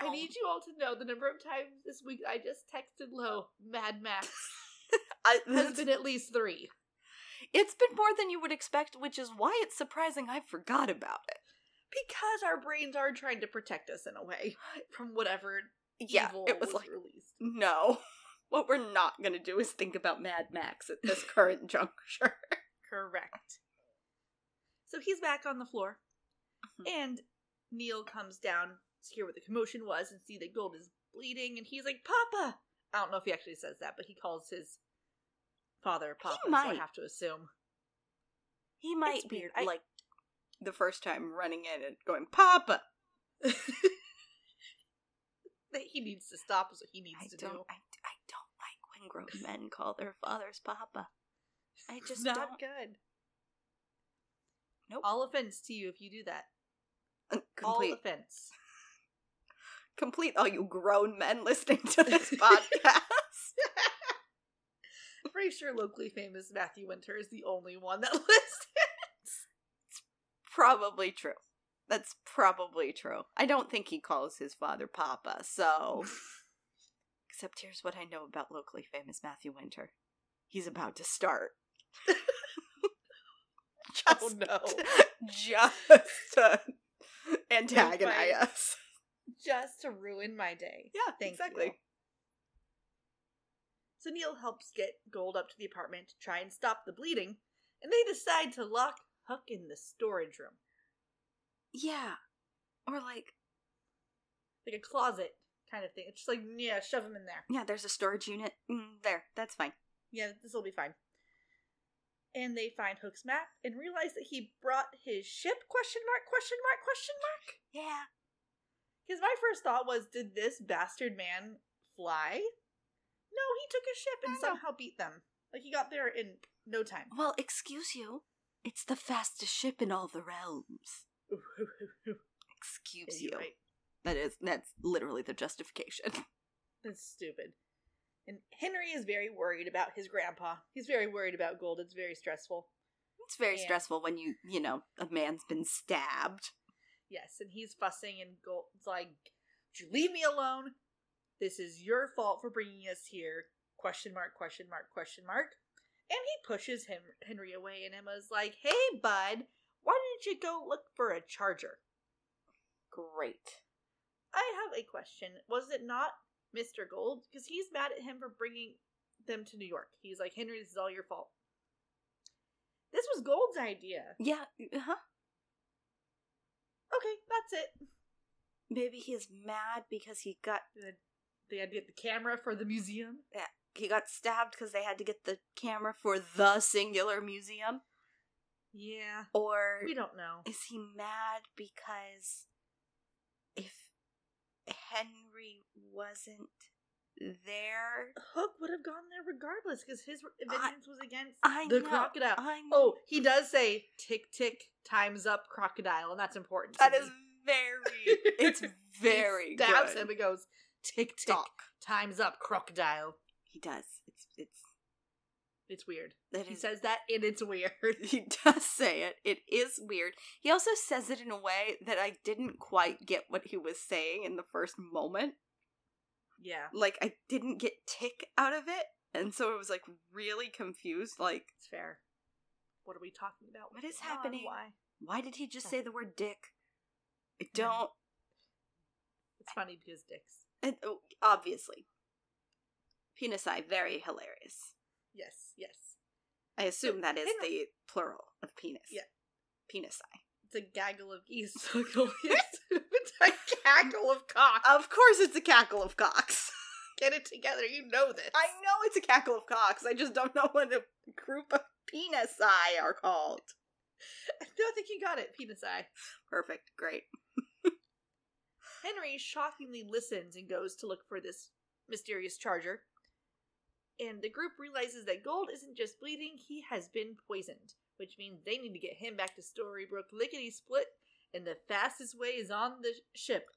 No. I need you all to know the number of times this week I just texted Lo Mad Max I, has been at least three. it's been more than you would expect, which is why it's surprising I forgot about it. Because our brains are trying to protect us in a way from whatever Yeah, evil it was like released. no. What we're not gonna do is think about Mad Max at this current juncture. Correct. So he's back on the floor, Mhm. and Neal comes down to hear what the commotion was and see that Gold is bleeding, and he's like, "Papa." I don't know if he actually says that, but he calls his father Papa. So I might. have to assume. He might be weird. I- like the first time running in and going, Papa. that he needs to stop is what he needs I to do. I, I don't like when grown men call their fathers Papa. I just not don't good. Nope. All offense to you if you do that. Uh, complete All offense. complete all you grown men listening to this podcast. Pretty sure locally famous Matthew Winter is the only one that listens. probably true. That's probably true. I don't think he calls his father Papa, so except here's what I know about locally famous Matthew Winter. He's about to start. Oh, just, Oh no. just to antagonize us. Just to ruin my day. Yeah, Thank exactly. you. So Neal helps get Gold up to the apartment to try and stop the bleeding, and they decide to lock Hook in the storage room. Yeah, or like Like a closet kind of thing. It's just like, yeah, shove them in there. yeah, there's a storage unit mm, there. That's fine. Yeah, this will be fine. And they find Hook's map and realize that he brought his ship? Question mark? Question mark? Question mark? Yeah. Because my first thought was, did this bastard man fly? No, he took a ship and somehow beat them. Like he got there in no time. Well, excuse you. It's the fastest ship in all the realms. Excuse you. right. That is that's literally the justification. That's stupid. And Henry is very worried about his grandpa. He's very worried about Gold. It's very stressful. It's very Yeah. stressful when you, you know, a man's been stabbed. Yes, and he's fussing, and Gold's like, "Would you leave me alone? This is your fault for bringing us here." Question mark? Question mark? Question mark? And he pushes him Henry away, and Emma's like, "Hey, bud, why didn't you go look for a charger?" Great. I have a question. Was it not Mr. Gold? Because he's mad at him for bringing them to New York. He's like, Henry, this is all your fault. This was Gold's idea. Yeah, huh? Okay, that's it. Maybe he's mad because he got The- They had to get the camera for the museum. Yeah, he got stabbed because they had to get the camera for the singular museum? Yeah. Or We don't know. is he mad because Henry wasn't there? Hook would have gone there regardless because his vengeance was against I the know, crocodile. I. Oh, he does say tick tick times up crocodile, and that's important. to that me. very. It's very he stabs good. him and goes tick tick Doc. times up crocodile. He does. It's it's. It's weird. That He is- says that, and it's weird. He does say it. It is weird. He also says it in a way that I didn't quite get what he was saying in the first moment. yeah, Like I didn't get tick out of it, and so I was like really confused. Like, it's fair. What are we talking about? What is on? happening? Why? why did he just Oh. say the word dick? I don't. It's funny because dicks. And, oh, obviously, penis eye very hilarious. Yes, yes. I assume that is the plural of penis. Yeah. Penis eye. It's a gaggle of geese. it's a cackle of cocks. Of course, it's a cackle of cocks. Get it together. You know this. I know it's a cackle of cocks. I just don't know what a group of penis eye are called. No, I think you got it. Penis eye. Perfect. Great. Henry shockingly listens and goes to look for this mysterious charger. And the group realizes that Gold isn't just bleeding, he has been poisoned, which means they need to get him back to Storybrooke lickety split, and the fastest way is on the ship.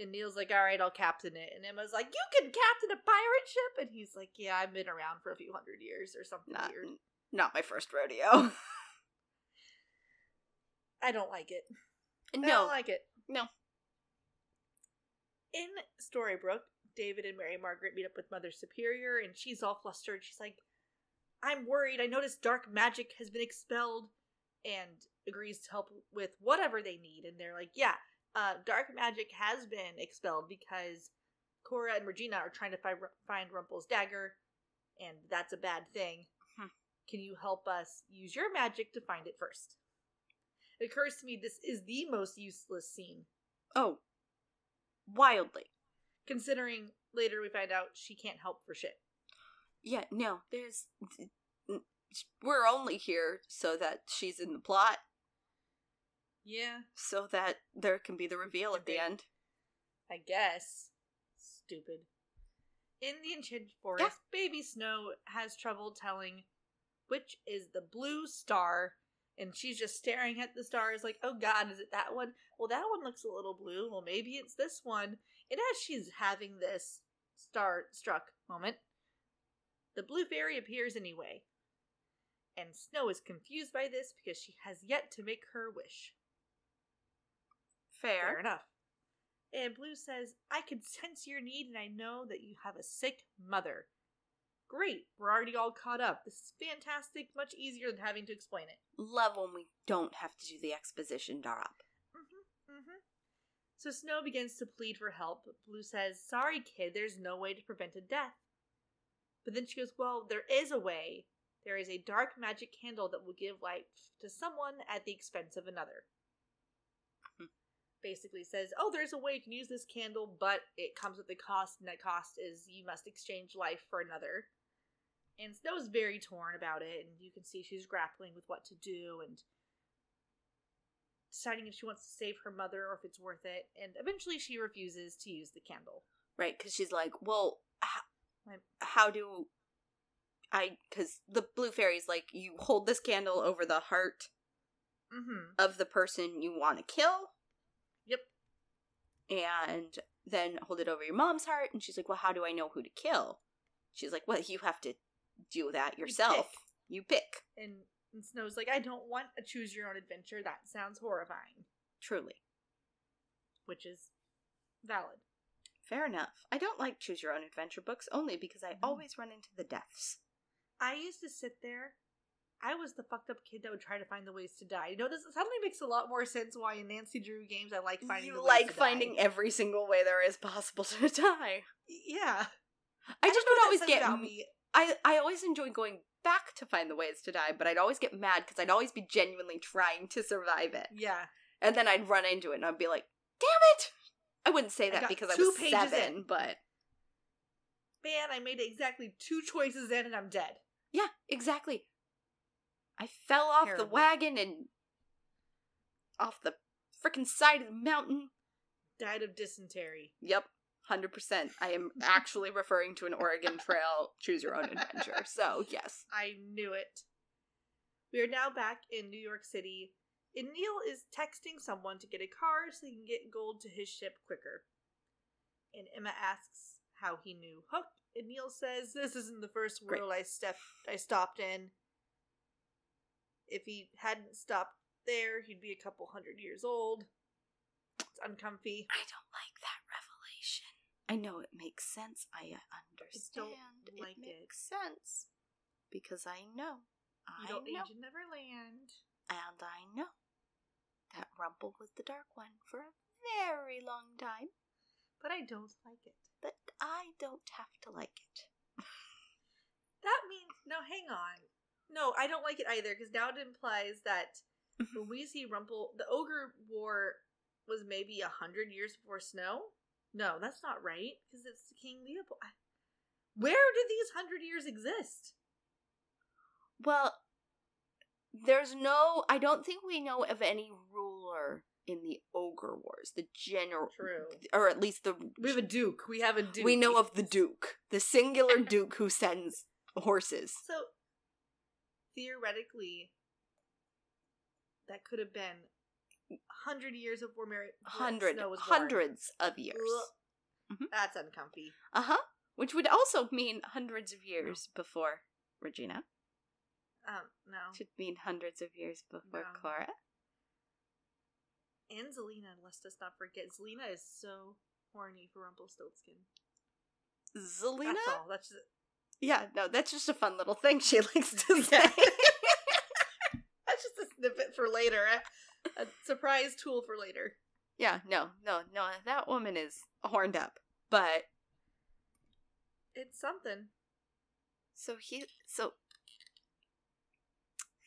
And Neal's like, all right, I'll captain it. And Emma's like, you can captain a pirate ship? And he's like, yeah, I've been around for a few hundred years or something Not, weird. not my first rodeo. I don't like it. No. I don't like it. No. In Storybrooke, David and Mary Margaret meet up with Mother Superior, and she's all flustered. She's like, I'm worried. I noticed dark magic has been expelled, and agrees to help with whatever they need. And they're like, Yeah, uh, dark magic has been expelled because Cora and Regina are trying to find, find Rumple's dagger, and that's a bad thing. Hmm. Can you help us use your magic to find it first? It occurs to me this is the most useless scene oh. Wildly. Considering later we find out she can't help for shit. Yeah, no. There's. We're only here so that she's in the plot, Yeah, so that there can be the reveal at the end. I guess. Stupid. In the Enchanted Forest, Baby Snow has trouble telling which is the blue star, and she's just staring at the stars like, oh god, is it that one? Well, that one looks a little blue. Well, maybe it's this one. And as she's having this star struck moment, the blue fairy appears anyway. And Snow is confused by this because she has yet to make her wish. Fair. Fair enough. And Blue says, I can sense your need and I know that you have a sick mother. Great, we're already all caught up. This is fantastic, much easier than having to explain it. Love when we don't have to do the exposition drop. Mm-hmm, mm-hmm. So Snow begins to plead for help. Blue says, Sorry, kid, there's no way to prevent a death. But then she goes, Well, there is a way. There is a dark magic candle that will give life to someone at the expense of another. Hmm. Basically says, Oh, there's a way you can use this candle, but it comes with a cost, and that cost is you must exchange life for another. And Snow's very torn about it, and you can see she's grappling with what to do and deciding if she wants to save her mother or if it's worth it. And eventually she refuses to use the candle. Right, because she's like, well, how, how do I. Because the blue fairy's like, you hold this candle over the heart Mm-hmm. of the person you want to kill. Yep. And then hold it over your mom's heart. And she's like, well, how do I know who to kill? She's like, well, you have to do that yourself. pick. You pick. And, and Snow's like, I don't want a choose your own adventure. That sounds horrifying. Truly. Which is valid. Fair enough. I don't like choose your own adventure books only because I Mhm. always run into the deaths. I used to sit there. I was the fucked up kid that would try to find the ways to die. You know, this suddenly makes a lot more sense why in Nancy Drew games I like finding you the ways like finding die. every single way there is possible to die. Yeah. I just would always get me. I I always enjoy going back to find the ways to die, but I'd always get mad because I'd always be genuinely trying to survive it, Yeah. and then I'd run into it and I'd be like, "Damn it!" I wouldn't say that got because I was pages seven, in. but man, I made exactly two choices in and I'm dead. Yeah, exactly. I fell off the wagon and off the freaking side of the mountain. Died of dysentery. Yep, 100%. I am actually referring to an Oregon Trail choose your own adventure. So, yes. I knew it. We are now back in New York City, and Neal is texting someone to get a car so he can get gold to his ship quicker. And Emma asks how he knew Hook, and Neal says, "This isn't the first Great. world I stepped I stopped in. If he hadn't stopped there, he'd be a couple hundred years old. It's uncomfy. I don't like that. I know it makes sense. I uh, understand. don't like it. makes sense. Because I know. You I don't know. age in Neverland. And I know that Rumple was the Dark One for a very long time. But I don't like it. But I don't have to like it. That means no. Hang on. No, I don't like it either because now it implies that when we see Rumple, the ogre war was maybe a hundred years before Snow. No, that's not right because it's King Leopold. Where did these hundred years exist? Well, there's no. I don't think we know of any ruler in the Ogre Wars. The general. True. Or at least the. We have a duke. We have a duke. We know of the Duke, the singular Duke who sends horses. So theoretically, that could have been hundred years before Mary Hundred, Snow was born. hundreds of years. Ugh. Mhm. That's uncomfy. Uh huh. Which would also mean hundreds of years before Regina. Um, no. Should mean hundreds of years before No. Cora. And Zelena, let's just not forget. Zelena is so horny for Rumpelstiltskin. Zelena? That's all. That's just, Yeah, no, that's just a fun little thing she likes to say. that's just a snippet for later. A, surprise tool for later. yeah, no, no, no, that woman is horned up. But It's something. so he so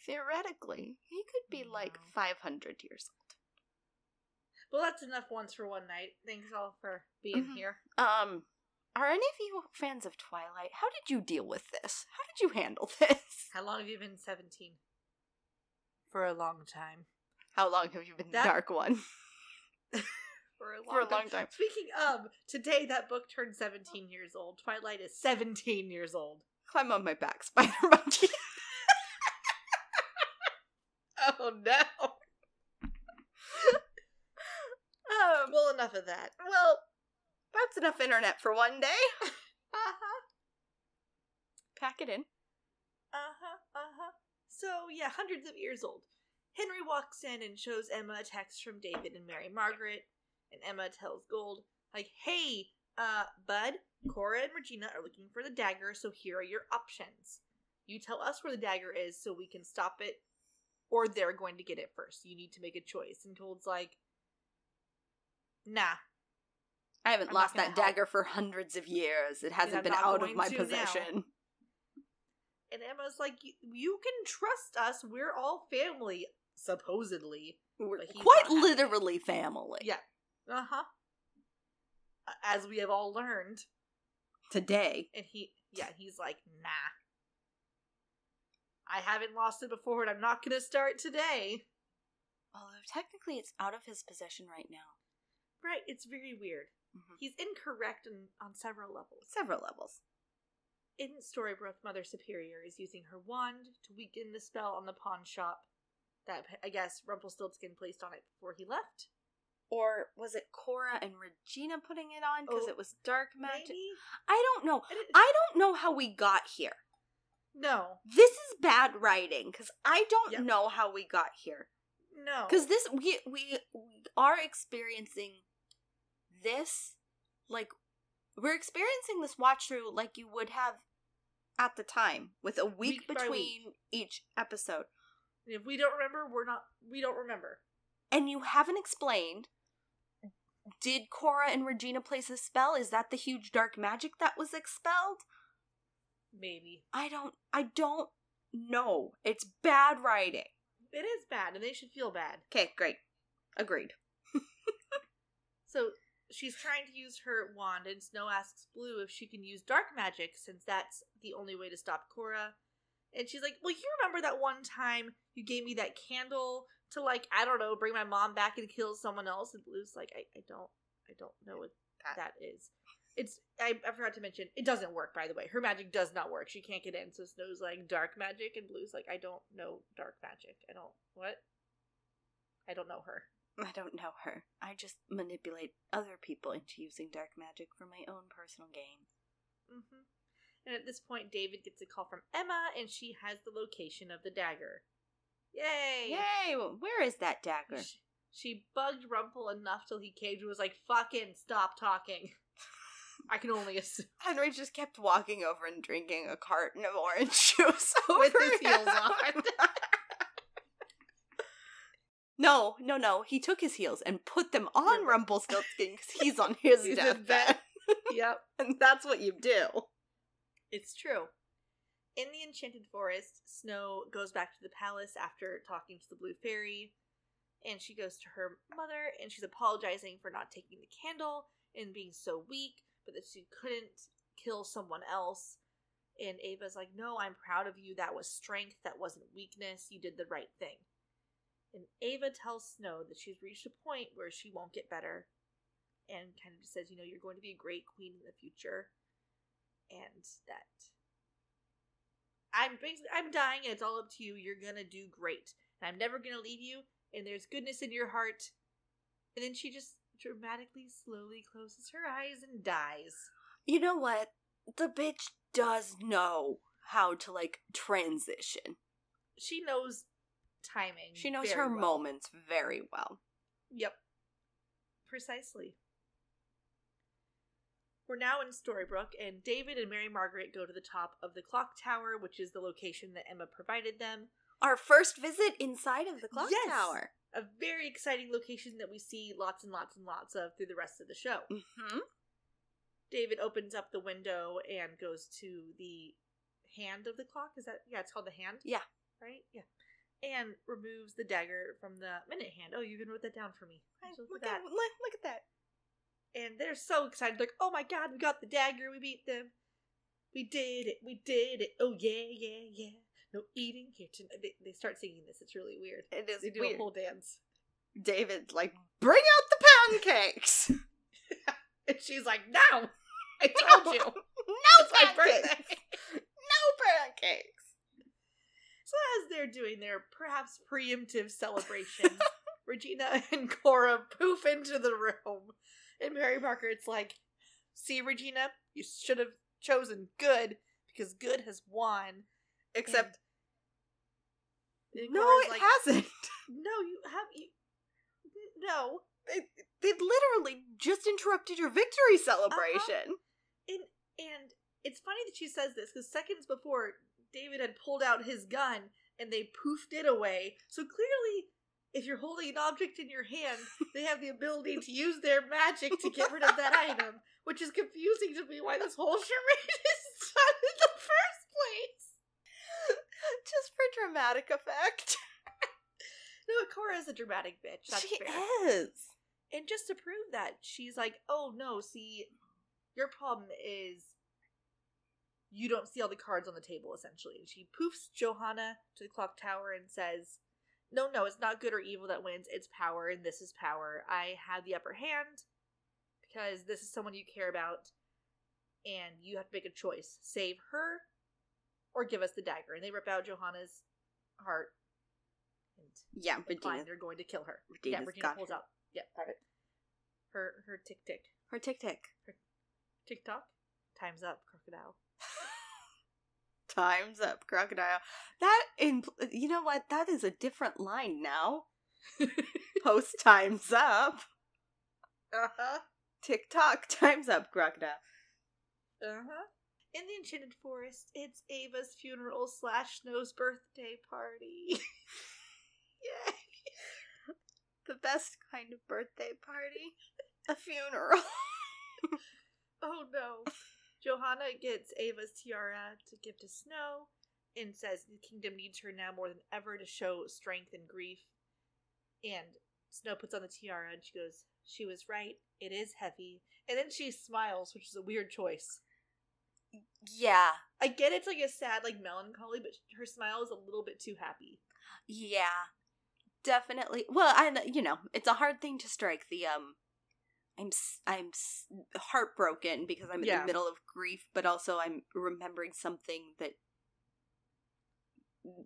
theoretically, he could be like 500 years old. Well, that's enough once for one night. Thanks all for being Mhm. here. Um are any of you fans of Twilight? How did you deal with this? How did you handle this? How long have you been 17? For a long time. How long have you been That- the dark one? For a long, For a long time. Speaking of, today that book turned 17 years old. Twilight is 17 years old. Climb on my back, spider monkey. Oh no. um, Well, enough of that. well, that's enough internet for one day. Uh-huh. Pack it in. Uh-huh. Uh-huh. So, yeah, hundreds of years old. Henry walks in and shows Emma a text from David and Mary Margaret, and Emma tells Gold, like, hey, uh, bud, Cora and Regina are looking for the dagger, so here are your options. You tell us where the dagger is so we can stop it, or they're going to get it first. You need to make a choice. And Gold's like, nah. I haven't I'm lost that help. dagger for hundreds of years. It hasn't been out of my to now. possession. And Emma's like, "You- you can trust us. We're all family, supposedly. We're quite not having it. literally family. Yeah. Uh huh. As we have all learned. Today. And he, yeah, he's like, nah. I haven't lost it before, and I'm not going to start today. Although technically it's out of his possession right now. Right, it's very weird. Mhm. He's incorrect in, on several levels. Several levels. In Storybrooke, Mother Superior is using her wand to weaken the spell on the pawn shop that I guess Rumpelstiltskin placed on it before he left. Or was it Cora and Regina putting it on because Oh, it was dark magic? Maybe? I don't know. I don't know how we got here. No. This is bad writing because I don't Yep. know how we got here. No. Because this we, we we are experiencing this like we're experiencing this watch through like you would have at the time with a week, Week between week. each episode, if we don't remember, we're not. We don't remember. and you haven't explained. Did Cora and Regina place a spell? Is that the huge dark magic that was expelled? Maybe I don't. I don't know. It's bad writing. it is bad, and they should feel bad. Okay, great. Agreed. So she's trying to use her wand, and Snow asks Blue if she can use dark magic since that's the only way to stop Cora. And she's like, Well, you remember that one time you gave me that candle to, like, I don't know, bring my mom back and kill someone else? And Blue's like, I, I don't, I don't know what That- that is. It's, I, I forgot to mention, it doesn't work, by the way. Her magic does not work. She can't get in. So Snow's like, Dark magic. And Blue's like, I don't know dark magic. I don't, what? I don't know her. I don't know her. I just manipulate other people into using dark magic for my own personal gain. hmm And at this point, David gets a call from Emma, and she has the location of the dagger. Yay! Yay! Where is that dagger? She, she bugged Rumple enough till he caved and was like, "Fucking stop talking." I can only assume Henry just kept walking over and drinking a carton of orange juice with his heels on. No, no, no. He took his heels and put them on. Rumpelstiltskin because he's on his deathbed. yep, and that's what you do. it's true. In the Enchanted Forest, Snow goes back to the palace after talking to the Blue Fairy, and she goes to her mother and she's apologizing for not taking the candle and being so weak, but that she couldn't kill someone else. And Ava's like, No, I'm proud of you. That was strength. That wasn't weakness. You did the right thing. And Ava tells Snow that she's reached a point where she won't get better and kind of just says, You know, you're going to be a great queen in the future. And that I'm basically I'm dying and it's all up to you. You're gonna do great. And I'm never gonna leave you, and there's goodness in your heart. And then she just dramatically, slowly closes her eyes and dies. You know what? The bitch does know how to like transition. She knows timing. She knows her well. moments very well. Yep. Precisely. We're now in Storybrooke, and David and Mary Margaret go to the top of the clock tower, which is the location that Emma provided them. Our first visit inside of the clock Yes. tower. A very exciting location that we see lots and lots and lots of through the rest of the show. Mm-hmm. David opens up the window and goes to the hand of the clock. Is that yeah? It's called the hand. Yeah. Right. Yeah. And removes the dagger from the minute hand. Oh, you even wrote that down for me. Look, at, look, look at that. And they're so excited. Like, oh my god, we got the dagger. We beat them. We did it. We did it. Oh yeah, yeah, yeah. No eating here tonight. They, they start singing this. It's really weird. It is They do weird. a whole dance. David, like, bring out the pancakes. And she's like, no! I told you. no pancakes. no pancakes. So as they're doing their perhaps preemptive celebration, Regina and Cora poof into the room. And Mary Parker, it's like, see, Regina, you should have chosen good because good has won. Except, And no, it like, hasn't. No, you have you. No, They, they literally just interrupted your victory uh-huh. celebration. and and it's funny that she says this because seconds before David had pulled out his gun and they poofed it away. So clearly, if you're holding an object in your hand, they have the ability to use their magic to get rid of that item, which is confusing to me why this whole charade is done in the first place. just for dramatic effect. No, Cora is a dramatic bitch. That's she fair. is. And just to prove that, she's like, "Oh no, see, your problem is you don't see all the cards on the table." Essentially, and she poofs Johanna to the clock tower and says, "No, no, it's not good or evil that wins. It's power, and this is power. I have the upper hand because this is someone you care about, and you have to make a choice: save her or give us the dagger." And they rip out Johanna's heart. And Yeah, Regina. they're going to kill her. Regina's yeah, Regina pulls her. out. Yep, got it. Her her tick tick Her tick tick. tick tock. Time's up, crocodile. Time's up, crocodile. That in you know what? That is a different line now. Post time's up. Uh huh. Tick tock. Time's up, crocodile. Uh huh. In the Enchanted Forest, it's Ava's funeral slash Snow's birthday party. Yay! The best kind of birthday party. A funeral. Oh no. Johanna gets Ava's tiara to give to Snow and says the kingdom needs her now more than ever to show strength and grief. And Snow puts on the tiara and she goes, She was right. It is heavy. And then she smiles, which is a weird choice. Yeah. I get it's like a sad, like melancholy, but her smile is a little bit too happy. Yeah. Definitely. Well, I you know, it's a hard thing to strike the um I'm I'm heartbroken because I'm in Yeah. the middle of grief, but also I'm remembering something that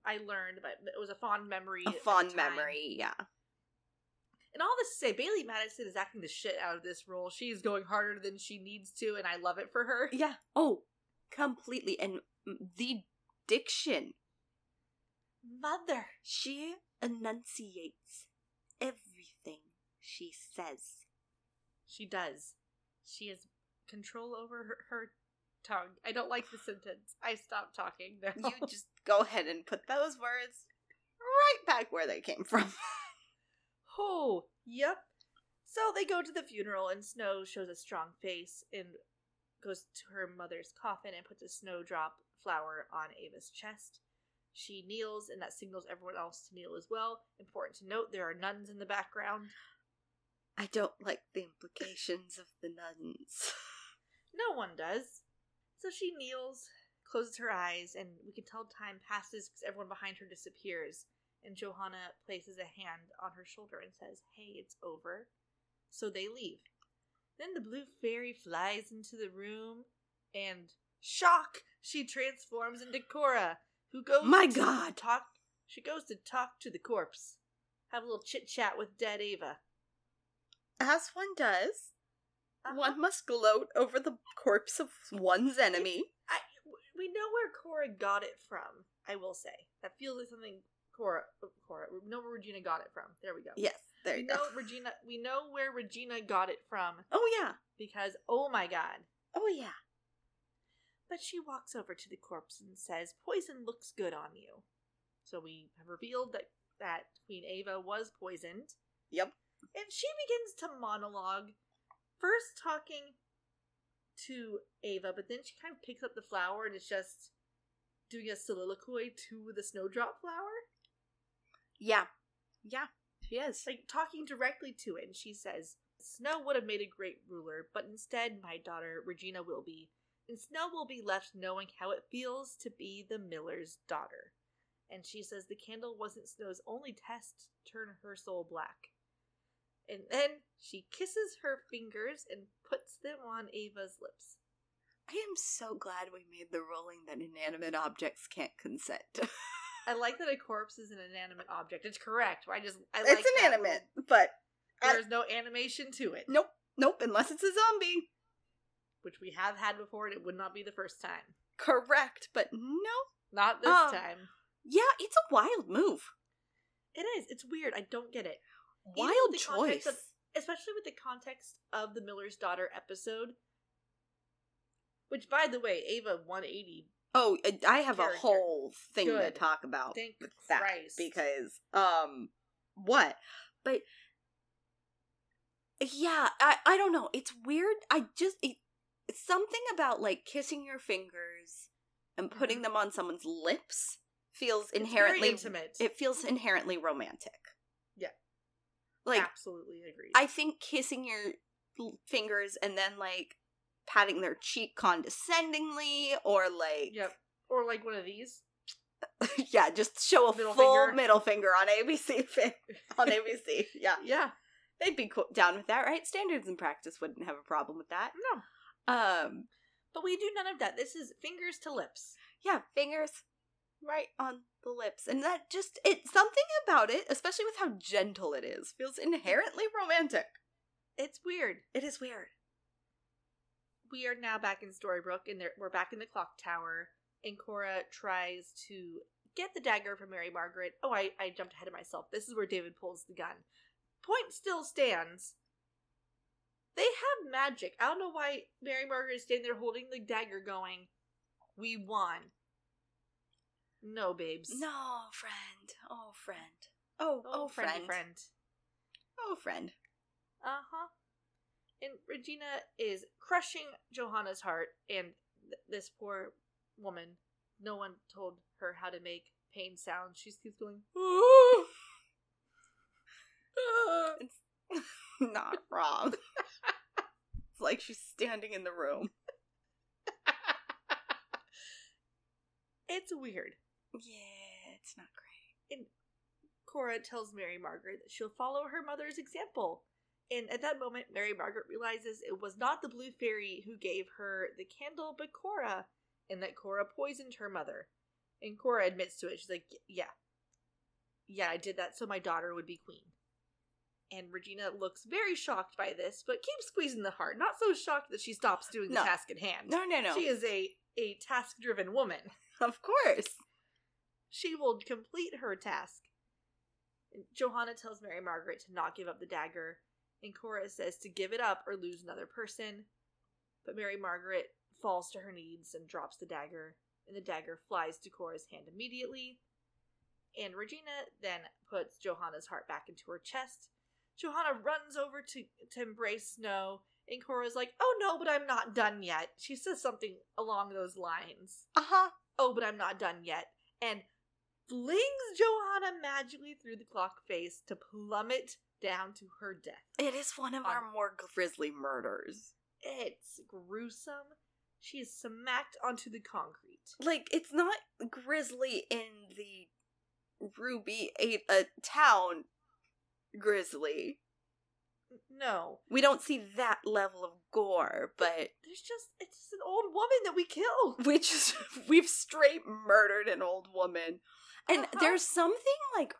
I learned, but it was a fond memory. a fond memory. Yeah. And all this to say, Bailee Madison is acting the shit out of this role. She's going harder than she needs to, and I love it for her. Yeah. Oh, completely. And the diction. Mother. She enunciates everything she says. She does. She has control over her, her tongue. I don't like the sentence. I stopped talking now. You just go ahead and put those words right back where they came from. Oh, yep. So they go to the funeral, and Snow shows a strong face and goes to her mother's coffin and puts a snowdrop flower on Ava's chest. She kneels, and that signals everyone else to kneel as well. Important to note, there are nuns in the background. I don't like the implications of the nuns. No one does. So she kneels, closes her eyes, and we can tell time passes because everyone behind her disappears. And Johanna places a hand on her shoulder and says, Hey, it's over. So they leave. Then the blue fairy flies into the room, and shock! She transforms into Cora, who goes My God. talk. She goes to talk to the corpse, have a little chit chat with dead Ava. As one does, Uh-huh. one must gloat over the corpse of one's enemy. I we know where Cora got it from. I will say that feels like something Cora Cora. We know where Regina got it from. There we go. Yes, there we you know go. Regina. We know where Regina got it from Oh, yeah. because oh my god. Oh, yeah. But she walks over to the corpse and says, "Poison looks good on you." So we have revealed that that Queen Ava was poisoned, Yep. And she begins to monologue, first talking to Ava, but then she kind of picks up the flower and is just doing a soliloquy to the snowdrop flower, Yeah. Yeah, she is. like talking directly to it. And she says, "Snow would have made a great ruler, but instead, my daughter Regina will be, and Snow will be left knowing how it feels to be the miller's daughter." And she says the candle wasn't Snow's only test to turn her soul black. And then she kisses her fingers and puts them on Ava's lips. I am so glad we made the ruling that inanimate objects can't consent. I like that a corpse is an inanimate object. It's correct. I just I like it's inanimate, but I- There's no animation to it, nope, nope, unless it's a zombie. which we have had before, and it would not be the first time. Correct, but no. Not this Oh. time. Yeah, it's a wild move. It is. It's weird. I don't get it. Wild with the context choice. of- especially with the context of the Miller's Daughter episode. Which, by the way, Ava 180. Oh, I- have character. a whole thing to talk about Thank with that Christ. because um what? But yeah, I I don't know. It's weird. I just it, it's something about like kissing your fingers and putting Mhm. them on someone's lips feels inherently intimate. It feels inherently romantic. Like, absolutely agreed. I think kissing your fingers and then like patting their cheek condescendingly or like Yep. Or like one of these. yeah, just show a Middle full finger. middle finger on ABC on ABC. Yeah, Yeah. they'd be cool, down with that, right? Standards and practice wouldn't have a problem with that. No. Um, But we do none of that. This is fingers to lips. yeah, fingers right on the lips, and that just it's something about it, especially with how gentle it is, feels inherently romantic. It's weird. It is weird. We are now back in Storybrooke, and we're back in the clock tower. And Cora tries to get the dagger from Mary Margaret. Oh, I, I jumped ahead of myself. This is where David pulls the gun. Point still stands. They have magic. I don't know why Mary Margaret is standing there holding the dagger going, We won. No, babes. No, friend. Oh, friend. Oh, oh, Oh, friend, friend. Oh, friend. Uh huh. And Regina is crushing Johanna's heart, and th- this poor woman, no one told her how to make pain sounds. She's keeps going, "Ah, ah." not wrong. it's like she's standing in the room. it's weird. Yeah, it's not great. And Cora tells Mary Margaret that she'll follow her mother's example. And at that moment, Mary Margaret realizes it was not the Blue Fairy who gave her the candle, but Cora, and that Cora poisoned her mother. And Cora admits to it. She's like, Yeah. Yeah, I did that so my daughter would be queen. And Regina looks very shocked by this, but keeps squeezing the heart. Not so shocked that she stops doing the No. task at hand. No, no, no. She is a, a task driven woman. of course. She will complete her task. And Johanna tells Mary Margaret to not give up the dagger, and Cora says to give it up or lose another person. But Mary Margaret falls to her knees and drops the dagger, and the dagger flies to Cora's hand immediately. And Regina then puts Johanna's heart back into her chest. Johanna runs over to, to embrace Snow, and Cora's like, Oh no, but I'm not done yet. She says something along those lines Uh huh. oh, but I'm not done yet, and flings Johanna magically through the clock face to plummet down to her death. It is one of On- our um, more grisly murders. It's gruesome. She is smacked onto the concrete. Like, it's not grisly in the Ruby ate a uh, town grizzly. No, We don't see that level of gore, but there's just it's just an old woman that we killed. we just we've straight murdered an old woman. And Uh-huh. there's something like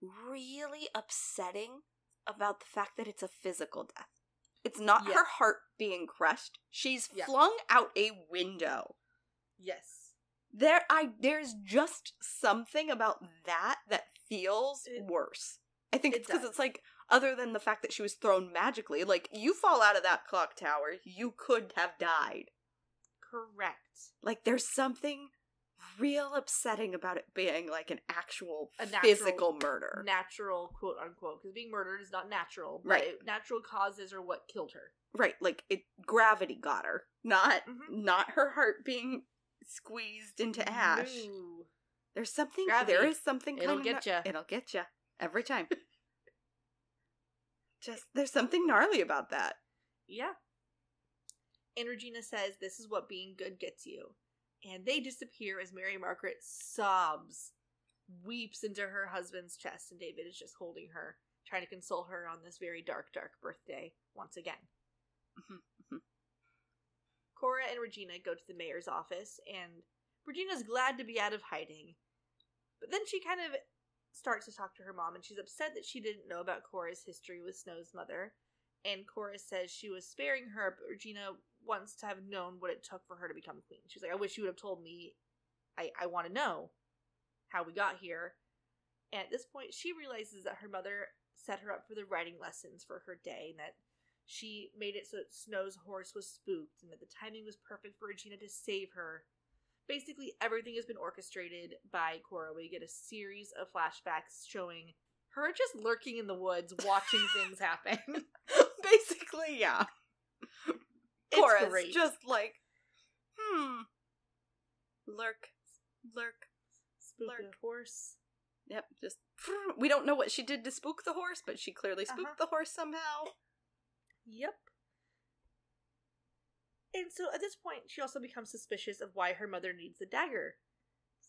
really upsetting about the fact that it's a physical death. It's not Yeah. her heart being crushed. She's Yeah. flung out a window. Yes, There I there's just something about that that feels It- worse. I think it it's because it's like other than the fact that she was thrown magically, like you fall out of that clock tower, you could have died. correct. Like there's something real upsetting about it being like an actual natural- physical murder. Natural quote unquote because being murdered is not natural. But Right. it- natural causes are what killed her. right, like it gravity got her. Not Mhm. not her heart being squeezed into ash. No. There's something Gravity. there is something It'll kind of get ya. It'll get you every time. Just there's something gnarly about that. Yeah. And Regina says this is what being good gets you. And they disappear as Mary Margaret sobs, weeps into her husband's chest, and David is just holding her, trying to console her on this very dark, dark birthday once again. Mhm, mhm. Cora and Regina go to the mayor's office, and Regina's glad to be out of hiding. But then she kind of starts to talk to her mom, and she's upset that she didn't know about Cora's history with Snow's mother. And Cora says she was sparing her, but Regina wants to have known what it took for her to become queen. She's like, I wish you would have told me. I, I want to know how we got here. And at this point, she realizes that her mother set her up for the riding lessons for her day, and that she made it so that Snow's horse was spooked, and that the timing was perfect for Regina to save her. Basically, everything has been orchestrated by Cora. We get a series of flashbacks showing her just lurking in the woods, watching things happen. Basically, yeah. It's great. just like, hmm. Lurk, lurk. Spook Lurk. horse. Yep, just we don't know what she did to spook the horse, but she clearly spooked Uh-huh. the horse somehow. Yep. And so at this point, she also becomes suspicious of why her mother needs the dagger.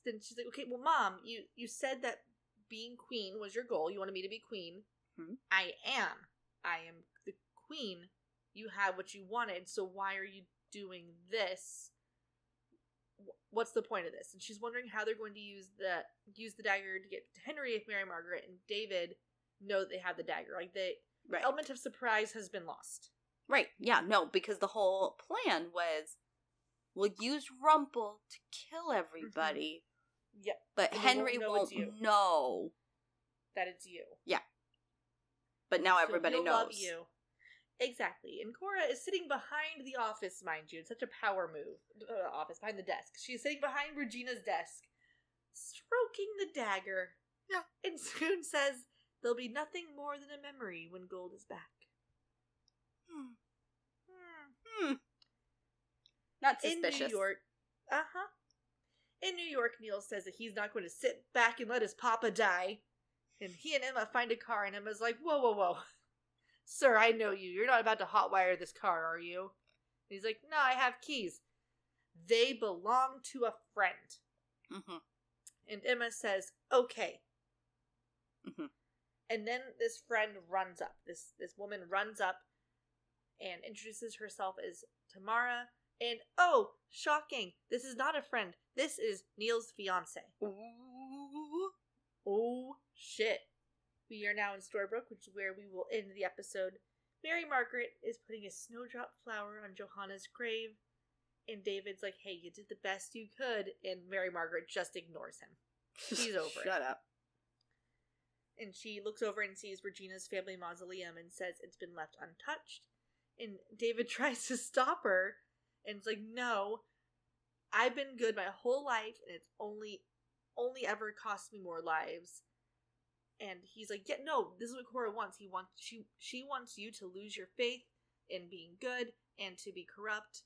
Then she's like, "Okay, well, mom, you you said that being queen was your goal. You wanted me to be queen. Hmm. I am. I am the queen. You had what you wanted. So why are you doing this? What's the point of this?" And she's wondering how they're going to use the use the dagger to get Henry, if Mary Margaret and David know that they have the dagger. Like the Right. element of surprise has been lost. Right. Yeah, no, because the whole plan was we'll use Rumple to kill mm-hmm. everybody, Yep, but And they won't Henry know won't know. that it's you. Yeah. But now So everybody knows. love you. Exactly. And Cora is sitting behind the office, mind you. It's such a power move. Uh, office, behind the desk. She's sitting behind Regina's desk, stroking the dagger. Yeah. And soon says, There'll be nothing more than a memory when gold is back. Hmm. Hmm. Hmm. Not suspicious. In. New York. Uh huh. In New York, Neal says that he's not going to sit back and let his papa die. And he and Emma find a car, and Emma's like, whoa, whoa, whoa. Sir, I know you. You're not about to hotwire this car, are you? And he's like, No, I have keys. They belong to a friend. Mm-hmm. And Emma says, Okay. Mhm. And then this friend runs up. This this woman runs up and introduces herself as Tamara. And oh, shocking! This is not a friend. This is Neal's fiance. Ooh. Oh shit! We are now in Storybrooke, which is where we will end the episode. Mary Margaret is putting a snowdrop flower on Johanna's grave, and David's like, "Hey, you did the best you could," and Mary Margaret just ignores him. She's over it. Shut up. and she looks over and sees Regina's family mausoleum and says it's been left untouched. And David tries to stop her and it's like, no, I've been good my whole life and it's only only ever cost me more lives. And he's like, yeah, no, this is what Cora wants. He wants she she wants you to lose your faith in being good and to be corrupt.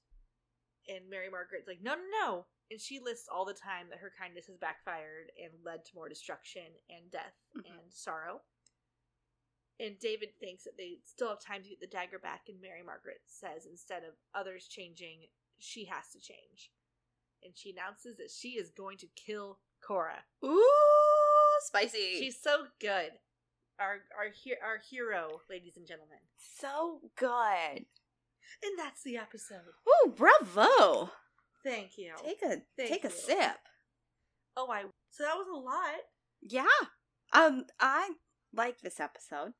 And Mary Margaret's like, no, no, no. And she lists all the time that her kindness has backfired and led to more destruction and death Mhm. and sorrow. And David thinks that they still have time to get the dagger back, and Mary Margaret says instead of others changing, she has to change. And she announces that she is going to kill Cora. Ooh, spicy. She's so good. Our our he- our hero, ladies and gentlemen. so good. And that's the episode. Ooh, bravo. Thank you. Take a Thank take a sip. oh, I so that was a lot. Yeah. Um, I like this episode.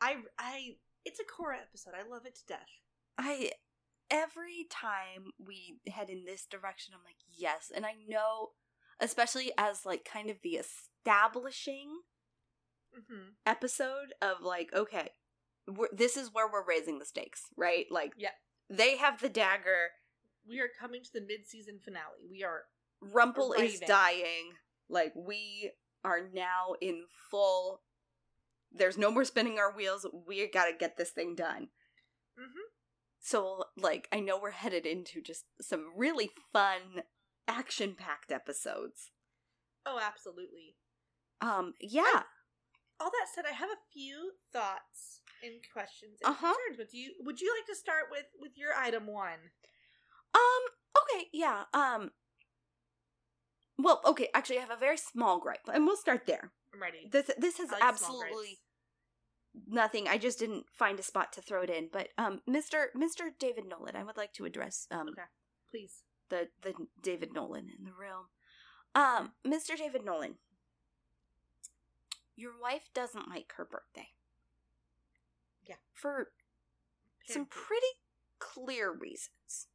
I I it's a core episode. I love it to death. I every time we head in this direction, I'm like, yes. And I know, especially as like kind of the establishing Mm-hmm. episode of like, okay, we're, this is where we're raising the stakes, right? Like, yeah. they have the dagger. We are coming to the mid-season finale. We are Rumple is dying. Like, we are now in full. There's no more spinning our wheels. We gotta get this thing done. Mhm. So, like, I know we're headed into just some really fun, action packed episodes. Oh, absolutely. Um, yeah. All that said, I have a few thoughts and questions and Uh-huh. concerns with you. Would you like to start with with your item one? Um, okay, yeah. Um, well, okay, actually, I have a very small gripe, and we'll start there. I'm ready. This this has like absolutely nothing. I just didn't find a spot to throw it in. But um, Mr. Mr. David Nolan, I would like to address um Okay. Please. the the David Nolan in the room. Um, Mr. David Nolan, your wife doesn't like her birthday. Yeah. For some pretty clear reasons.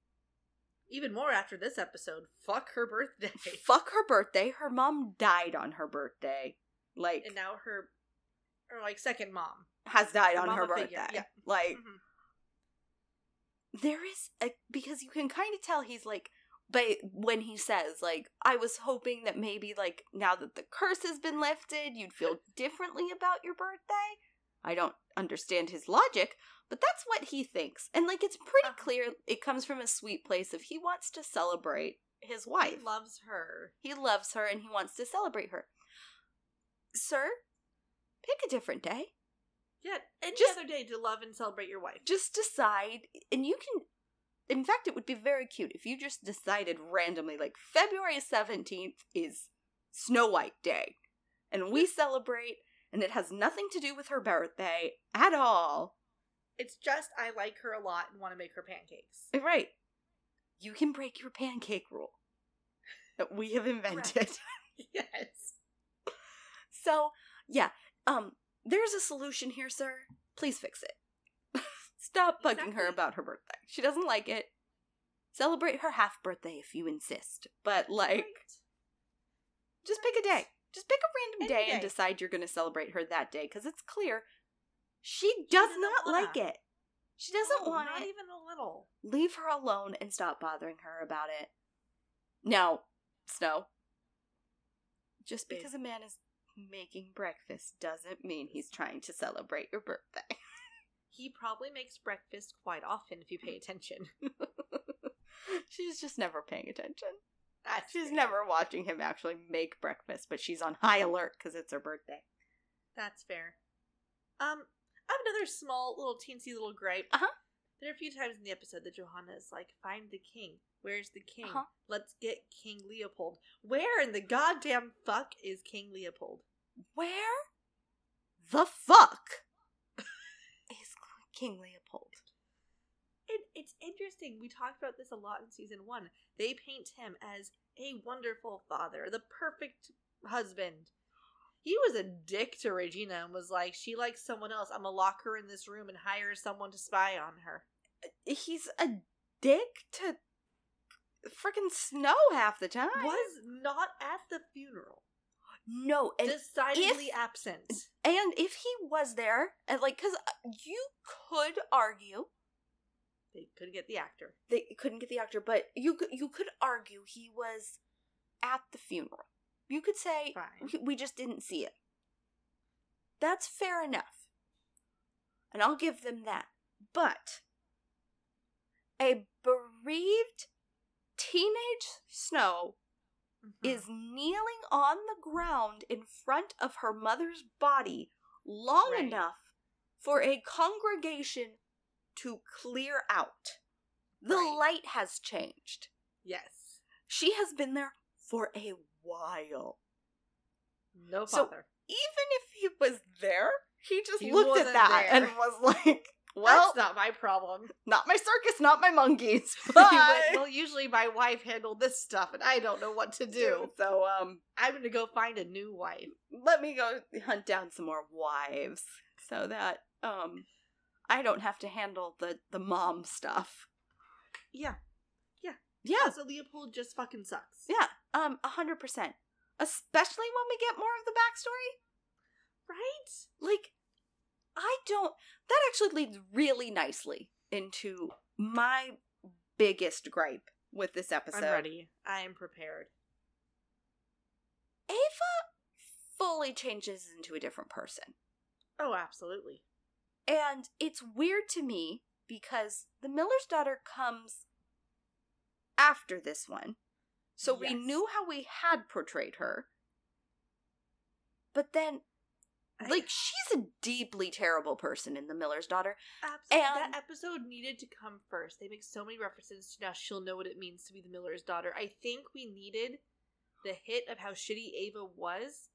Even more after this episode. Fuck her birthday. Fuck her birthday. Her mom died on her birthday. Like and now her, or like second mom. has died on her birthday. figure, yeah. Like Mhm. there is a because you can kind of tell he's like but when he says like i was hoping that maybe like now that the curse has been lifted you'd feel differently about your birthday i don't understand his logic but that's what he thinks and like it's pretty Uh-huh. clear it comes from a sweet place if he wants to celebrate his wife He loves her. he loves her and he wants to celebrate her sir pick a different day Yeah, any Just- other day to love and celebrate your wife. just decide and you can in fact it would be very cute if you just decided randomly like february 17th is snow white day and we celebrate and it has nothing to do with her birthday at all. It's just I like her a lot and want to make her pancakes. right. You can break your pancake rule that we have invented. Yes. so yeah um there's a solution here sir. Please fix it stop bugging her about her birthday. She doesn't like it. Celebrate her half birthday if you insist. But like Right. just pick a day. Just pick a random Any day, and decide you're going to celebrate her that day because it's clear she does doesn't wanna. like it. She doesn't No, want not it. even a little. leave her alone and stop bothering her about it. Now snow. Just because a man is making breakfast doesn't mean he's trying to celebrate your birthday He probably makes breakfast quite often if you pay attention. she's just never paying attention That's she's fair. never watching him actually make breakfast but she's on high alert because it's her birthday That's fair. Um, I have another small, little teensy little gripe. Uh-huh. There are a few times in the episode that Johanna is like, "Find the king. Where's the king? Uh-huh. Let's get King Leopold. Where in the goddamn fuck is King Leopold? Where the fuck King Leopold? It, it's interesting. We talked about this a lot in season one. They paint him as a wonderful father, the perfect husband. He was a dick to Regina and was like, she likes someone else. I'm gonna lock her in this room and hire someone to spy on her. He's a dick to freaking Snow half the time. Was not at the funeral. No, and Decidedly if- absent. and if he was there, and like, because uh, you could argue They couldn't get the actor. they couldn't get the actor, but you could you could argue he was at the funeral. You could say Fine. we just didn't see it. That's fair enough, and I'll give them that. But a bereaved teenage Snow Mhm. is kneeling on the ground in front of her mother's body long Right. enough for a congregation to clear out. The Right. light has changed. yes. She has been there for a while. No father. So- Even if he was there, he just He looked at that there. and was like, well, That's not my problem. not my circus, not my monkeys. Bye. well, usually my wife handled this stuff, and I don't know what to do. So, um, I'm gonna go find a new wife. let me go hunt down some more wives so that um I don't have to handle the the mom stuff. Yeah, yeah. Yeah, So Leopold just fucking sucks. yeah, um, a hundred percent. Especially when we get more of the backstory. Right? Like, I don't. That actually leads really nicely into my biggest gripe with this episode. I'm ready. I am prepared. Ava fully changes into a different person. Oh, absolutely. And it's weird to me because the Miller's daughter comes after this one. So we knew how we had portrayed her. But then, like, she's a deeply terrible person in The Miller's Daughter. Absolutely. And- that episode needed to come first. They make so many references to now she'll know what it means to be the Miller's daughter. I think we needed the hit of how shitty Ava was.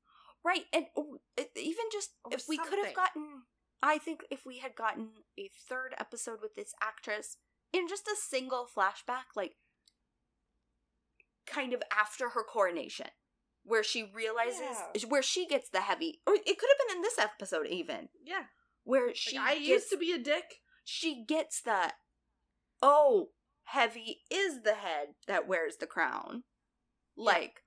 Right. And oh, even just, Or if we could have gotten, I think if we had gotten a third episode with this actress in just a single flashback, like, kind of after her coronation, where she realizes, Yeah. where she gets the heavy, or it could have been in this episode even, Yeah. where Like, she I gets, used to be a dick. she gets the, oh, heavy is the head that wears the crown. Like,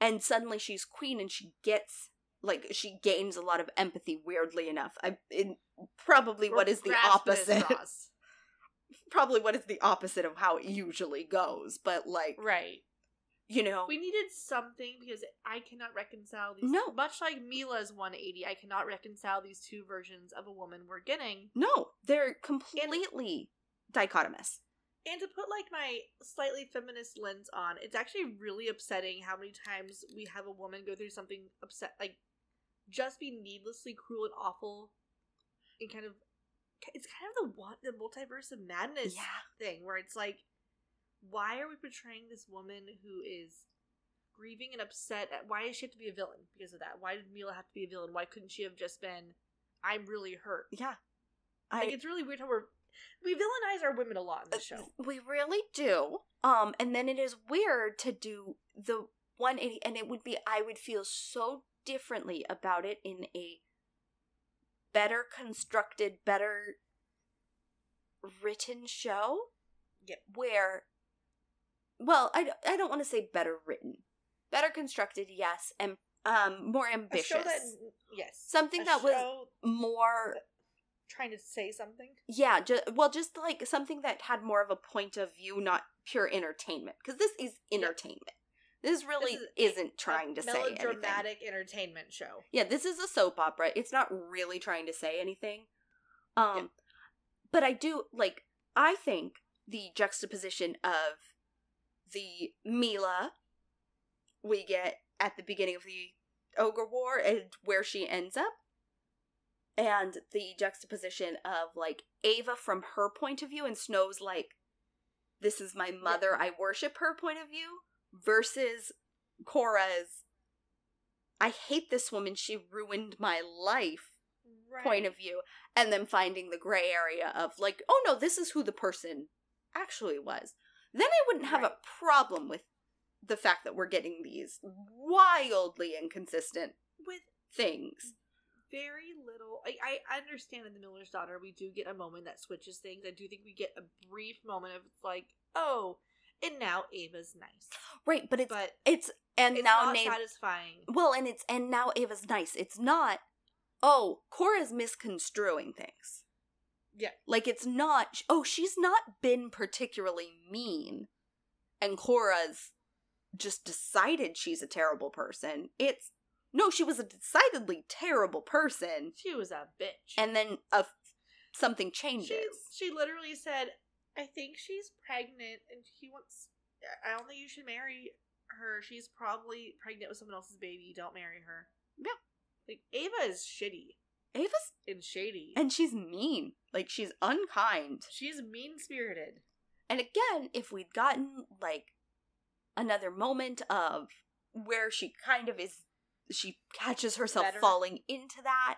and suddenly she's queen and she gets, like, she gains a lot of empathy, weirdly enough. I, in probably We're what is the opposite. probably what is the opposite of how it usually goes, but, like, right. You know. We needed something because I cannot reconcile these. No. Much like Milah's 180, I cannot reconcile these two versions of a woman we're getting. no, they're completely dichotomous. And to put like my slightly feminist lens on, it's actually really upsetting how many times we have a woman go through something upset, like just be needlessly cruel and awful, and kind of. It's kind of the one the multiverse of madness Yeah. thing where it's like, why are we portraying this woman who is grieving and upset? At, why does she have to be a villain because of that? Why did Milah have to be a villain? Why couldn't she have just been, I'm really hurt? Yeah. Like it's really weird how we're we villainize our women a lot in the show. We really do. Um, and then it is weird to do the 180, and it would be, I would feel so differently about it in a better constructed, better written show. Yep. Where, well, I, don't- I don't want to say better written. Better constructed, yes, and um, more A ambitious. show that yes, Something that was more trying to say something. yeah, ju- well, just like something that had more of a point of view, not pure entertainment. Because this is entertainment. This really This is, not trying to say anything. melodramatic entertainment show. Yeah, this is a soap opera. It's not really trying to say anything. Um, but I do like. I think the juxtaposition of the Milah we get at the beginning of the Ogre War and where she ends up and the juxtaposition of like Ava from her point of view and Snow's like this is my mother, I worship her point of view versus Cora's I hate this woman, she ruined my life right. point of view and then finding the gray area of like oh no this is who the person actually was then i wouldn't have Right. a problem with the fact that we're getting these wildly inconsistent with things very little. I, I understand in the Miller's Daughter we do get a moment that switches things. I do think we get a brief moment of like, oh, and now Ava's nice, right but it's but it's and it's now not Nate satisfying. well and it's and now ava's nice it's not oh cora's misconstruing things Yeah. like it's not oh she's not been particularly mean and cora's just decided she's a terrible person it's no she was a decidedly terrible person She was a bitch, and then a something changes she she literally said, "I think she's pregnant, and he wants. I don't think you should marry her. She's probably pregnant with someone else's baby. Don't marry her." Yeah. like Ava is shitty ava's and shady, and she's mean like she's unkind she's mean spirited. And again, if we'd gotten like another moment of where she kind of is, she catches herself Better. falling into that,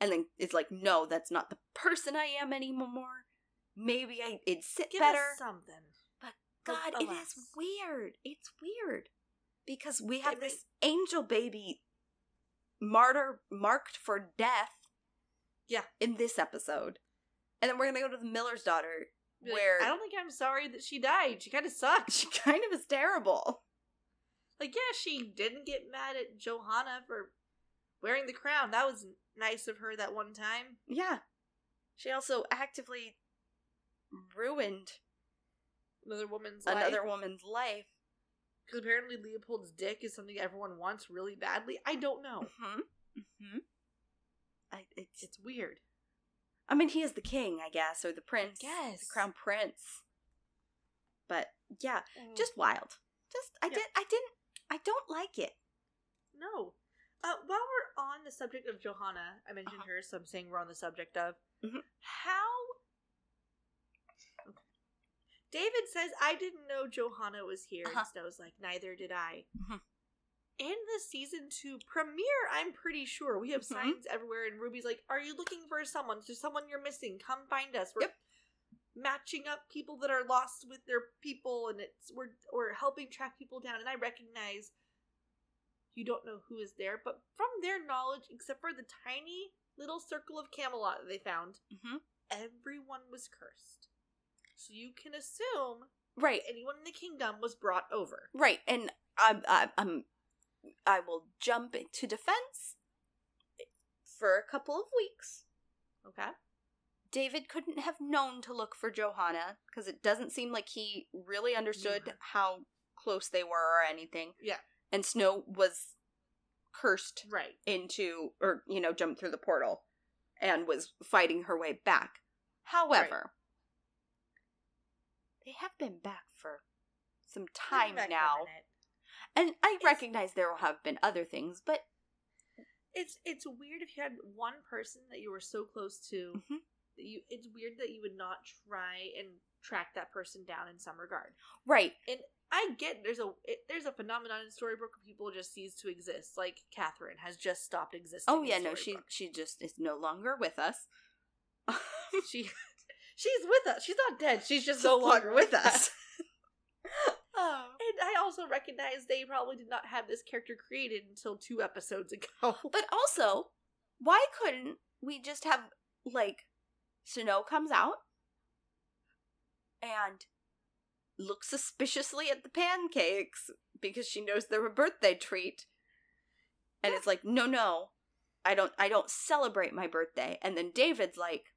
and then it's like, no, that's not the person I am anymore. Maybe I it'd sit Give better. us something. But God, it is weird. It's weird because we have It this angel baby martyr marked for death. Yeah. in this episode, and then we're gonna go to the Miller's daughter, Be like, where I don't think I'm sorry that she died. She kind of sucked. she kind of is terrible. Like, yeah, she didn't get mad at Johanna for wearing the crown. That was nice of her that one time. Yeah. She also actively ruined Another woman's another life. woman's life. Because apparently Leopold's dick is something everyone wants really badly. I don't know. Mm-hmm. Mm-hmm. I, it's, It's weird. I mean, he is the king, I guess, or the prince. Yes. The crown prince. But yeah, Just just wild. Just I Yeah. did I didn't I don't like it. no. Uh, while we're on the subject of Johanna, I mentioned Uh-huh. her, so I'm saying we're on the subject of Mhm. how. David says, "I didn't know Johanna was here," Uh-huh. and Snow's like, "Neither did I." Mhm. In the season two premiere, I'm pretty sure we have Mhm. signs everywhere, and Ruby's like, "Are you looking for someone? There's someone you're missing. Come find us." We're Yep. matching up people that are lost with their people, and it's we're we're helping track people down. And I recognize you don't know who is there, but from their knowledge, except for the tiny little circle of Camelot that they found, Mhm. everyone was cursed. So you can assume Right. anyone in the kingdom was brought over. Right. And I'm I'm, I'm I will jump to defense for a couple of weeks. Okay. David couldn't have known to look for Johanna because it doesn't seem like he really understood her. how close they were or anything. Yeah. And Snow was cursed Right. into, or, you know, jumped through the portal and was fighting her way back. However, they have been back for some time now. And I It's- recognize there will have been other things, but It's it's weird if you had one person that you were so close to Mhm. that you. It's weird that you would not try and track that person down in some regard. right. And I get there's a it, there's a phenomenon in Storybrooke where people just cease to exist. Like Kathryn has just stopped existing. Oh yeah, no, she she just is no longer with us. she she's with us. She's not dead. She's just no longer with us. oh. And I also recognize they probably did not have this character created until two episodes ago. But also, why couldn't we just have like Snow comes out and looks suspiciously at the pancakes because she knows they're a birthday treat. And it's like, "No, no. I don't I don't celebrate my birthday." And then David's like,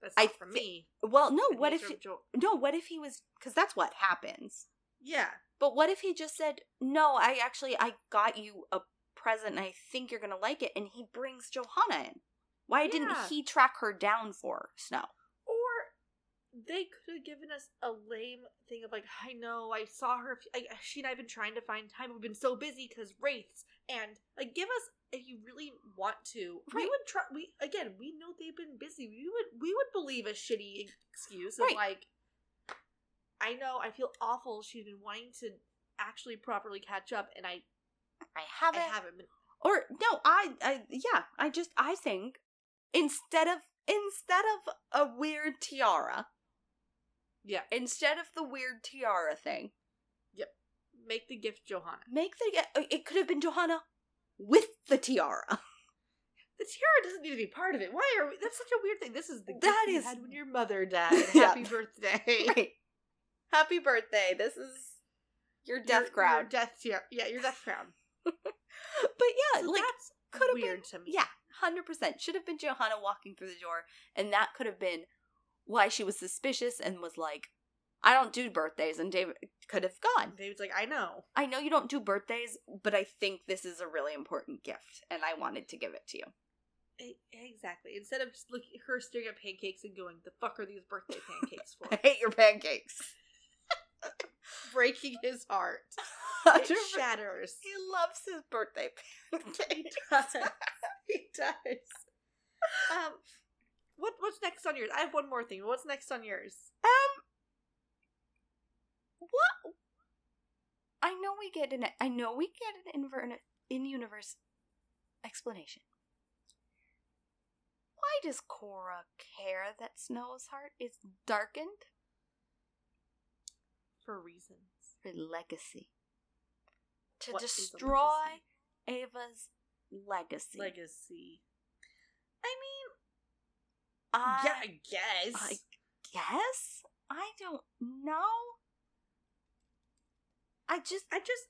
That's I for thi- me. "Well, no, what if no, what if he was cuz that's what happens. yeah. But what if he just said, "No, I actually I got you a present and I think you're to like it." And he brings Johanna in. Why Yeah. didn't he track her down for Snow? Or they could have given us a lame thing of like, I know, I saw her. I, she and I've been trying to find time. We've been so busy because wraiths, and like, give us if you really want to. We would try. We again, we know they've been busy. We would we would believe a shitty excuse of Right. like, I know, I feel awful. She's been wanting to actually properly catch up, and I I I haven't. i haven't been. Or no, I, I yeah, I just I think instead of instead of a weird tiara, Yeah, instead of the weird tiara thing, make the gift Johanna. make the uh, it could have been Johanna with the tiara. The tiara doesn't need to be part of it. Why are we? That's such a weird thing. This is the gift That you had when your mother died. Yeah. Happy birthday. right. Happy birthday. This is your death Your- crown. Your death tiara. Yeah, your death crown. but yeah, So like could have weird been, to me. Yeah, hundred percent should have been Johanna walking through the door, and that could have been why she was suspicious and was like, "I don't do birthdays," and David could have gone. David's like, I know. I know you don't do birthdays, but I think this is a really important gift, and I wanted to give it to you. Exactly. Instead of just looking her staring at pancakes and going, "The fuck are these birthday pancakes for?" I hate your pancakes. Breaking his heart. It shatters. He loves his birthday pancakes. He does. he does. Um, what what's next on yours? I have one more thing. What's next on yours? Um, what? I know we get an. I know we get an inver- in universe explanation. Why does Cora care that Snow's heart is darkened? For reasons. For legacy. To What destroy Ava's legacy. Legacy. I mean, I, yeah, I guess. I guess. I don't know. I just I just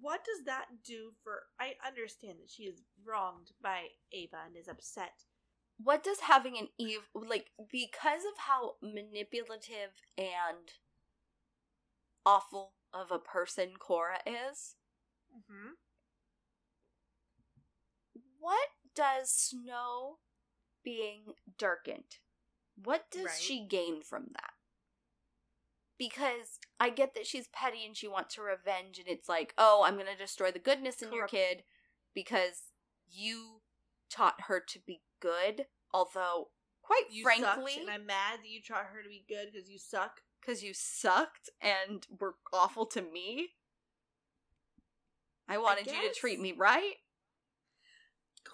what does that do for I understand that she is wronged by Ava and is upset. what does having an Eve like because of how manipulative and awful of a person Cora is? Mm-hmm. What does Snow being darkened? What does Right. she gain from that? Because I get that she's petty and she wants her revenge, and it's like, oh, I'm gonna destroy the goodness in your kid because you taught her to be good. Although, quite You frankly, and I'm mad that you taught her to be good because you suck. because you sucked and were awful to me. I wanted you to treat me right.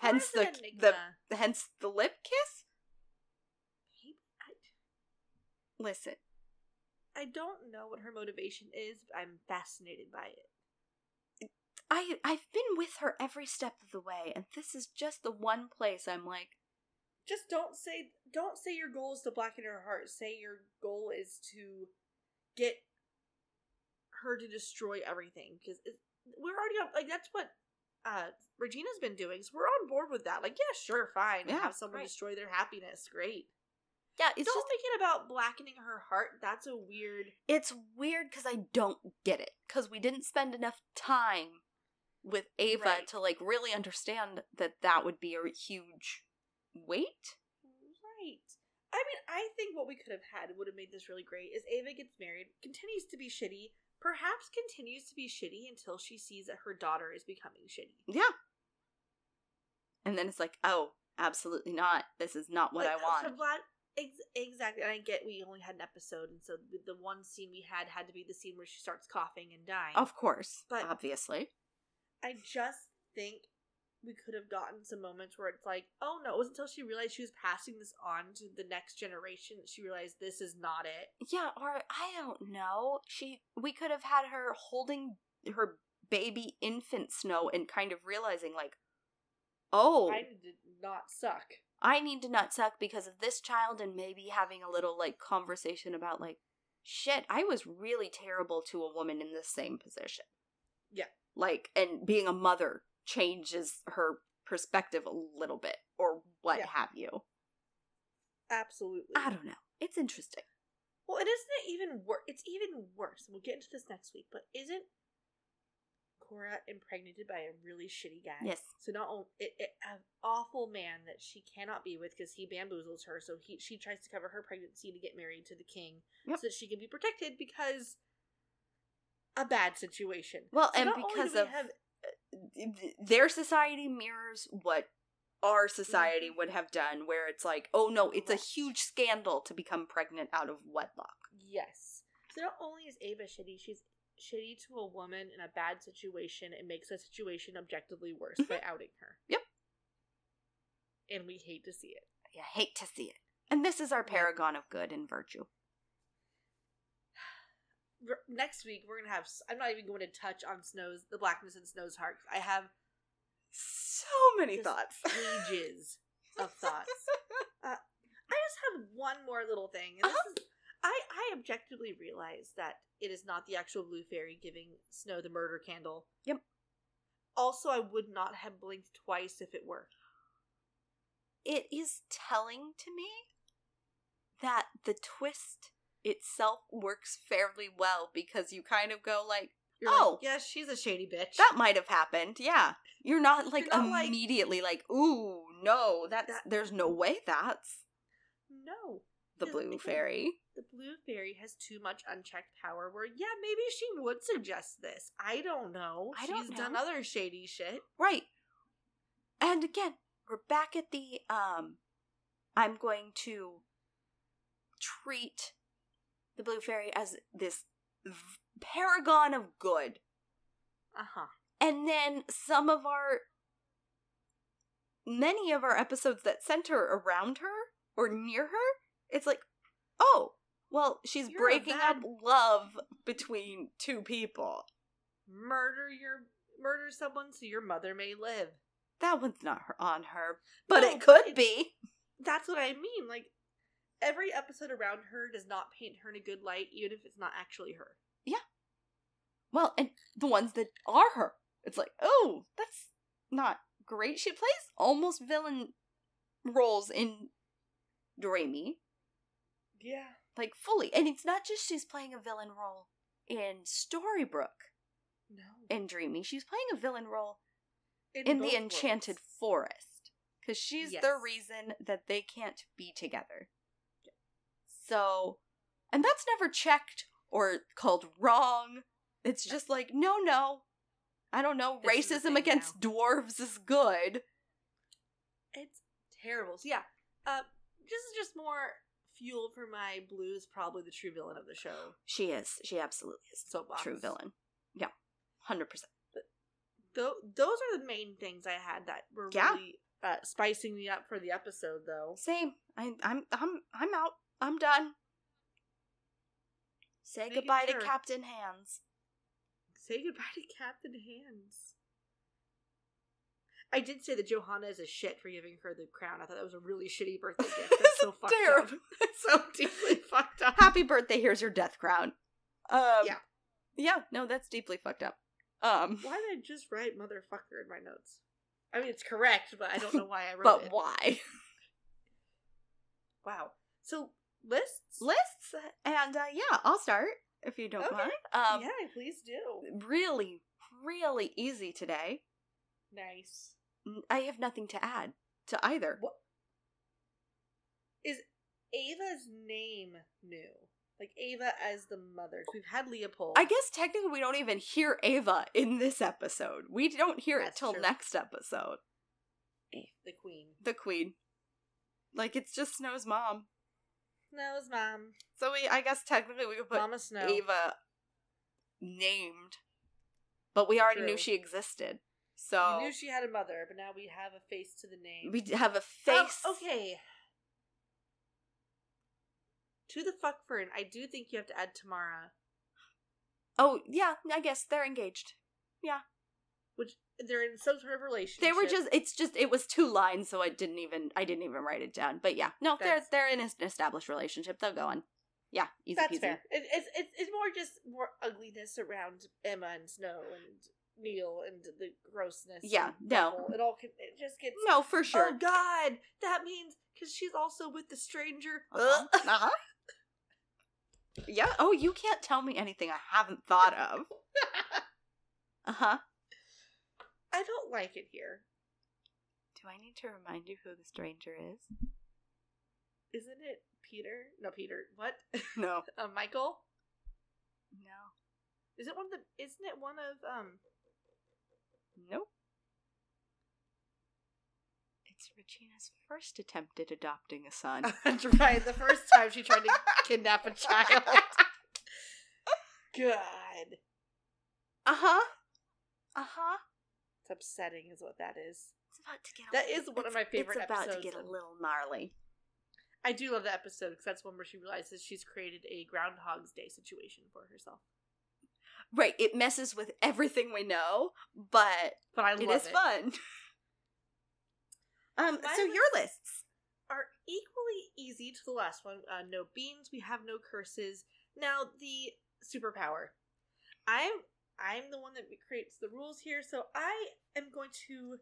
Hence an the- Hence the lip kiss. Listen, I don't know what her motivation is, but I'm fascinated by it. I I've been with her every step of the way, and this is just the one place I'm like, Just don't say don't say your goal is to blacken her heart. Say your goal is to get her to destroy everything because we're already on like that's what uh Regina's been doing. So we're on board with that. Like, yeah, sure, fine. Yeah, have someone right. destroy their happiness. Great. Yeah, it's don't just thinking about blackening her heart. That's a weird. it's weird because I don't get it because we didn't spend enough time with Ava Right. to like really understand that that would be a huge weight. Right. I mean, I think what we could have had would have made this really great is Ava gets married, continues to be shitty, perhaps continues to be shitty until she sees that her daughter is becoming shitty. Yeah. And then it's like, oh, absolutely not. This is not what Like, I want. Vlad, ex- exactly. And I get we only had an episode, and so the, the one scene we had had to be the scene where she starts coughing and dying. Of course, But- obviously. I just think we could have gotten some moments where it's like, oh no, it wasn't until she realized she was passing this on to the next generation that she realized this is not it. Yeah, or I don't know. She we could have had her holding her baby infant Snow and kind of realizing like, oh, I did not suck. I need to not suck because of this child and maybe having a little like conversation about like shit, I was really terrible to a woman in the same position. Yeah. Like and being a mother changes her perspective a little bit or what Yeah. have you. Absolutely. I don't know. It's interesting. Well, and isn't even worse? It's even worse. We'll get into this next week, but isn't Cora impregnated by a really shitty guy. Yes. So not only it, it, an awful man that she cannot be with because he bamboozles her. So he she tries to cover her pregnancy to get married to the king Yep. so that she can be protected because a bad situation. Well, So and because we of have their society mirrors what our society Mm-hmm. would have done, where it's like, oh no, it's a huge scandal to become pregnant out of wedlock. yes. So not only is Ava shitty, she's shitty to a woman in a bad situation and makes the situation objectively worse by outing her. Mm-hmm. Yep. And we hate to see it. I hate to see it. And this is our paragon of good and virtue. Next week we're gonna have I'm not even going to touch on snow's the blackness in snow's heart i have So many thoughts. pages of thoughts uh, i just have one more little thing and this Uh-huh. is i i objectively realize that it is not the actual blue fairy giving snow the murder candle Yep. also i would not have blinked twice if it were it is telling to me that the twist itself works fairly well because you kind of go like, You're Oh. like, yes she's a shady bitch that might have happened. Yeah. You're not like not like- immediately like, ooh, no, that's That- there's no way that's no the blue fairy. the blue fairy has too much unchecked power where yeah maybe she would suggest this i don't know I she's don't done know. other shady shit Right. And again, we're back at the um I'm going to treat the blue fairy as this paragon of good. uh-huh And then some of our many of our episodes that center around her or near her, it's like, oh, well, she's You're breaking bad- up love between two people. murder your murder someone so your mother may live That one's not her, on her, but No, it could be. that's what i mean like every episode around her does not paint her in a good light even if it's not actually her Yeah. Well, and the ones that are her, it's like, oh, that's not great. She plays almost villain roles in Dreamy, yeah like fully. And it's not just she's playing a villain role in Storybrooke no in Dreamy, she's playing a villain role in both the Enchanted worlds. Forest. Because she's the reason that they can't be together. So, and that's never checked or called wrong. It's just like, no, no. I don't know. This Racism against dwarves is good. it's terrible so yeah uh this is just more fuel for my blues is probably the true villain of the show She is. She absolutely is. soapbox True villain. Yeah. 100%. Tho- those are the main things I had that were Yeah. really uh, spicing me up for the episode, though. Same. I, I'm, I'm, I'm out. I'm done. Say Making goodbye sure. to Captain Hands. Say goodbye to Captain Hands. I did say that Johanna is a shit for giving her the crown. I thought that was a really shitty birthday gift. That's so fucked Terrible. up. It's so deeply fucked up. happy birthday here's your death crown um Yeah. yeah no that's deeply fucked up um Why did I just write motherfucker in my notes? I mean, it's correct, but I don't know why I wrote but it. why Wow. So lists? lists and uh yeah i'll start if you don't Okay. mind um yeah, please do. really really easy today Nice. I have nothing to add to either What is Ava's name new? Like Ava as the mother. We've had Leopold. i guess technically we don't even hear ava in this episode we don't hear it That's till true. next episode eh, the queen. the queen like it's just snow's mom Snow's mom. so we i guess technically we could put Mama Snow. Ava named, but we already knew she existed. So We knew she had a mother, but now we have a face to the name. we have a Um, face. okay. To the fuck fern, I do think you have to add Tamara, Oh yeah, I guess they're engaged. Yeah. Which they're in some sort of relationship. They were just. It's just. It was two lines, so I didn't even. I didn't even write it down. But yeah, no, they're they're in an established relationship. They'll go on. Yeah, easy That's peasy. fair. It, it's it's it's more just more ugliness around Emma and Snow and Neal and the grossness. Yeah, no. It all it just gets. No, for sure. Oh God, that means because she's also with the stranger. Uh-huh. uh-huh. Yeah. Oh, you can't tell me anything I haven't thought of. Uh huh. I don't like it here. Do I need to remind you who the stranger is? Isn't it Peter? No, Peter. What? No. uh, Michael? No. Is it one of the? Isn't it one of um? Nope. It's Regina's first attempt at adopting a son. That's right. The first time she tried to kidnap a child. God, Uh huh. Uh huh. it's upsetting, is what that is. It's about to get. a That little- is one of my favorite episodes. It's about to get a little gnarly. I do love that episode because that's one where she realizes she's created a Groundhog's Day situation for herself. Right. It messes with everything we know, but But I it love is fun. Um. My so your lists. are equally easy to the last one. Uh, no beans. We have no curses. Now the superpower. I'm I'm the one that creates the rules here, so I am going to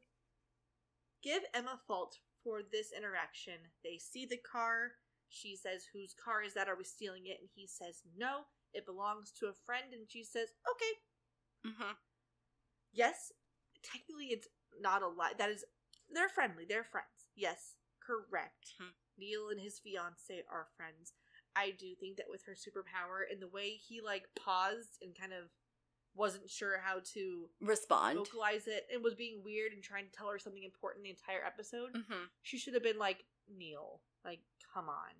give Emma fault for this interaction. They see the car. She says, "Whose car is that? Are we stealing it?" And he says, "No, it belongs to a friend." And she says, "Okay, Mm-hmm. yes, technically it's not a lie. That is, they're friendly. They're friends. Yes, correct. Hmm. Neal and his fiance are friends. I do think that with her superpower and the way he like paused and kind of wasn't sure how to Respond. vocalize it and was being weird and trying to tell her something important the entire episode, Mm-hmm. she should have been like, Neal, like, come on.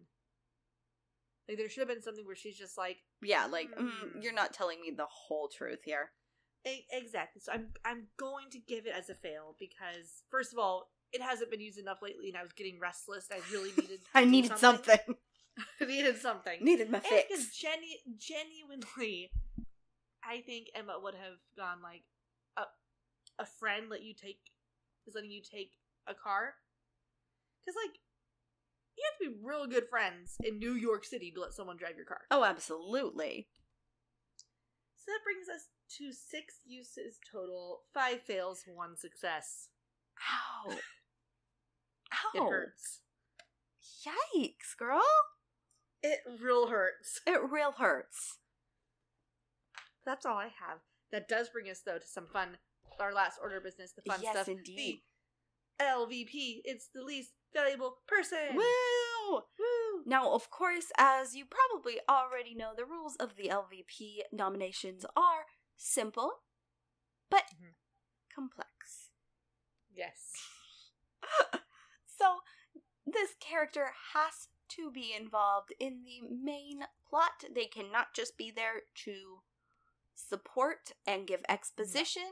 Like there should have been something where she's just like, Yeah. Like mm, Hmm. you're not telling me the whole truth here. E- exactly. So I'm I'm going to give it as a fail because first of all, it hasn't been used enough lately, and I was getting restless. And I really needed. I needed something. I needed something. needed my fix. because genu- genuinely, I think Emma would have gone like a a friend let you take is letting you take a car because like you have to be real good friends in New York City to let someone drive your car. Oh, absolutely. So that brings us to six uses total, five fails, one success. Ow. Ow. It hurts. Yikes, girl. It real hurts. It real hurts. That's all I have. That does bring us though to some fun. Our last order of business, the fun yes, stuff. indeed. The LVP. It's the least valuable person. Woo! Woo! Now, of course, as you probably already know, the rules of the LVP nominations are simple, but Mhm. complex. Yes. So, this character has to be involved in the main plot. They cannot just be there to support and give exposition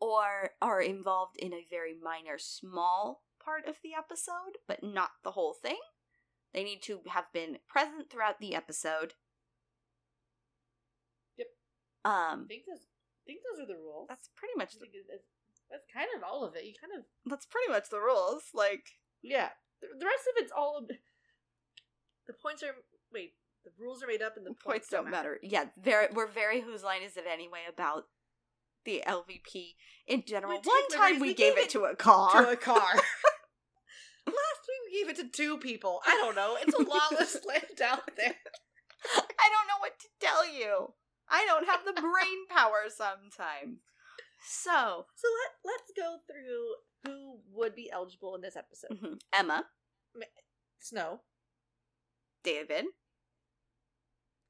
or are involved in a very minor, small part of the episode, but not the whole thing. They need to have been present throughout the episode. Yep. Um, I think those. I think those are the rules. that's pretty much I think it- it's- that's kind of all of it. You kind of that's pretty much the rules. Like, yeah. The, the rest of it's all. of- The points are wait. The rules are made up, and the the points don't matter. Yeah, very we're very whose line is it anyway about the LVP in general. One time we, We gave gave it it to a car. to a car. Last week we gave it to two people. I don't know. It's a lawless land out there. I don't know what to tell you. I don't have the brain power sometimes. So, So let let's go through who would be eligible in this episode. mhm, Emma, Snow, David,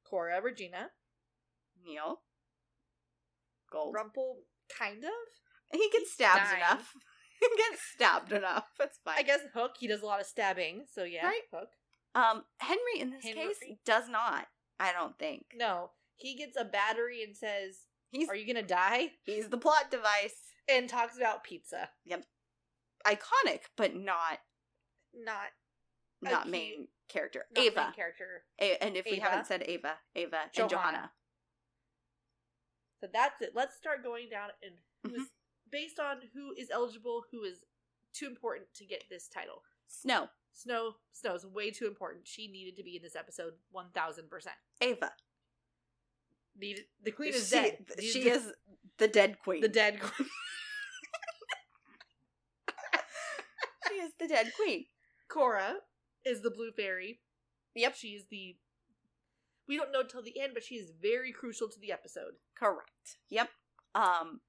Cora, Regina, Neal, Gold. Rumple, kind of. he gets stabbed enough. he gets stabbed enough. That's fine. I guess Hook. He does a lot of stabbing, so yeah, Right. Hook. Um, Henry in this Henry. case does not. I don't think No, he gets a battery and says, he's "Are you gonna die?" he's the plot device. And talks about pizza. Yep. Iconic, but not Not not key- main character. not Ava. main character. A- and if we haven't said Ava, Ava and Johanna. Johanna. So that's it. Let's start going down and who's Mm-hmm. Based on who is eligible, who is too important to get this title. Snow, Snow, Snow's way too important. She needed to be in this episode, one thousand percent. Ava. Needed the queen is she, dead. She is the dead queen. the dead queen. she is the dead queen. Cora is the blue fairy. Yep. She is the. We don't know till the end, but she is very crucial to the episode. Correct. Yep. Um,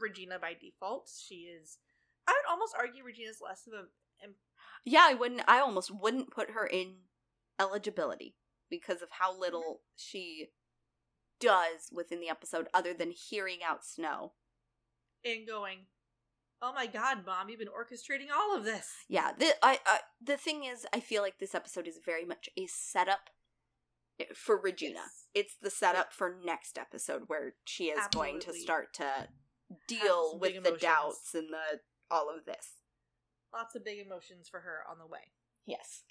Regina by default. She is. I would almost argue Regina's less of a. em- Yeah, I wouldn't. I almost wouldn't put her in eligibility because of how little mm-hmm. she does within the episode, other than hearing out Snow. and going, "Oh my God, mom, you've been orchestrating all of this." Yeah, the I, I the thing is, I feel like this episode is very much a setup for Regina. Yes. It's the setup for next episode where she is going to start to deal with the emotions. doubts and the all of this. Lots of big emotions for her on the way. Yes,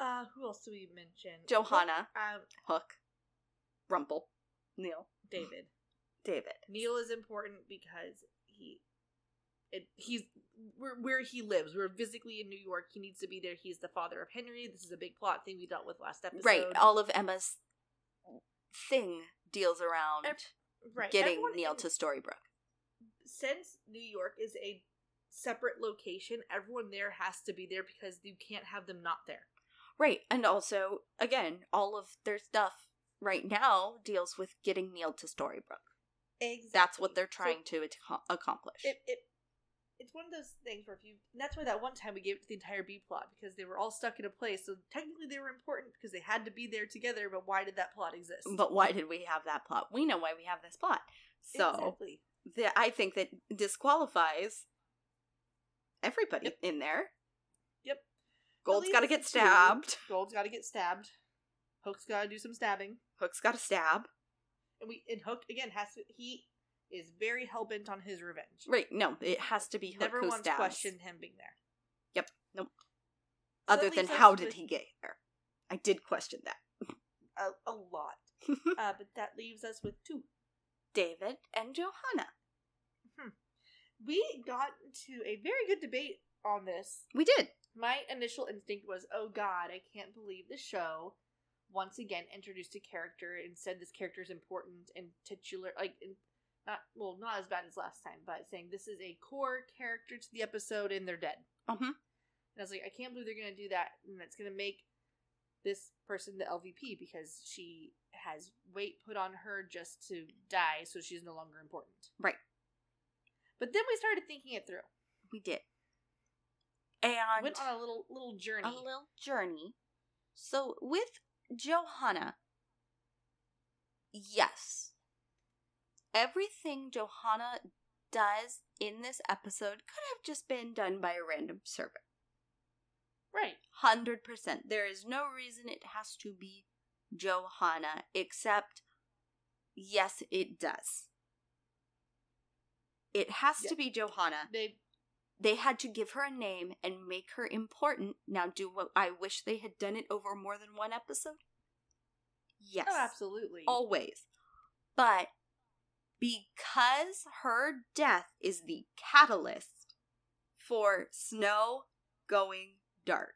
Uh, who else do we mention? Johanna, Um, Hook, Rumple, Neal, David. David. Neal is important because he, it, he's where where he lives. We're physically in New York. He needs to be there. He's the father of Henry. This is a big plot thing we dealt with last episode. Right, all of Emma's thing deals around right. getting Everyone Neal in- to Storybrooke. since New York is a separate location, everyone there has to be there because you can't have them not there. Right, and also, again, all of their stuff right now deals with getting Neal to Storybrooke. Exactly. That's what they're trying to ac- accomplish. it, it it's one of those things where if you and that's why that one time we gave it to the entire B plot because they were all stuck in a place. So technically they were important because they had to be there together. But why did that plot exist? but why did we have that plot? We know why we have this plot. So exactly. the, I think that disqualifies everybody Yep. in there. Yep. Gold's got to get stabbed. Gold's got to get stabbed. Hook's got to do some stabbing, Hook's got to stab. and we and Hook again has to. He is very hell bent on his revenge. Right, no, it has to be Never once stabs. questioned him being there. Yep. Nope. So Other than how did with- he get there? I did question that. A, a lot. uh, but that leaves us with two. David and Johanna. We got into a very good debate on this We did. my initial instinct was, oh god, I can't believe the show once again introduced a character and said this character is important and titular, like, in, not, well, not as bad as last time, but saying this is a core character to the episode and they're dead. Huh. And I was like, I can't believe they're going to do that and going to make this person the LVP because she has weight put on her just to die, so she's no longer important. Right. But then we started thinking it through. We did. And Went on a little little journey. a little journey. So with Johanna, yes, everything Johanna does in this episode could have just been done by a random servant. right. Hundred percent. There is no reason it has to be Johanna, except yes, it does. It has Yeah. to be Johanna They they had to give her a name and make her important. Now, do what I wish they had done it over more than one episode? Yes. Oh, absolutely. Always. But because her death is the catalyst for Snow going dark,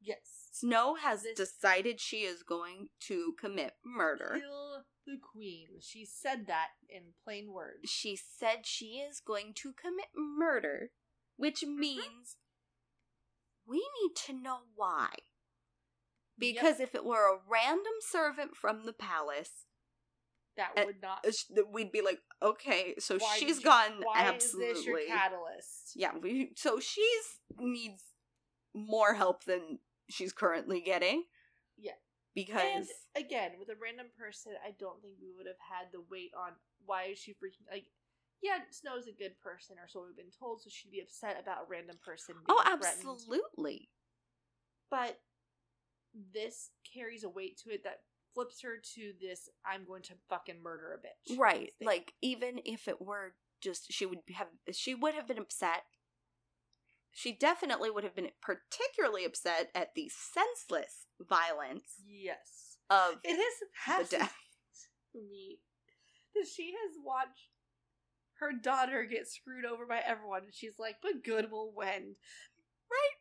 yes. Snow has This- decided she is going to commit murder. Kill the queen. She said that in plain words. She said she is going to commit murder, which Mm-hmm. means we need to know why. Because if it were a random servant from the palace, That uh, would not. we'd be like, okay, so Why she's you- gone Why absolutely. is this your catalyst? yeah, we, so she's needs more help than she's currently getting. Yeah. Because And again, with a random person, I don't think we would have had the weight on why is she freaking like. Yeah, Snow's a good person, or so we've been told. So she'd be upset about a random person. Being oh, threatened. absolutely. But this carries a weight to it that flips her to this: "I'm going to fucking murder a bitch." Right. thing. Like even if it were just she would have she would have been upset. She definitely would have been particularly upset at the senseless violence yes, of it is the fascinating death. me that she has watched her daughter get screwed over by everyone, and she's like, "But good will win." Right?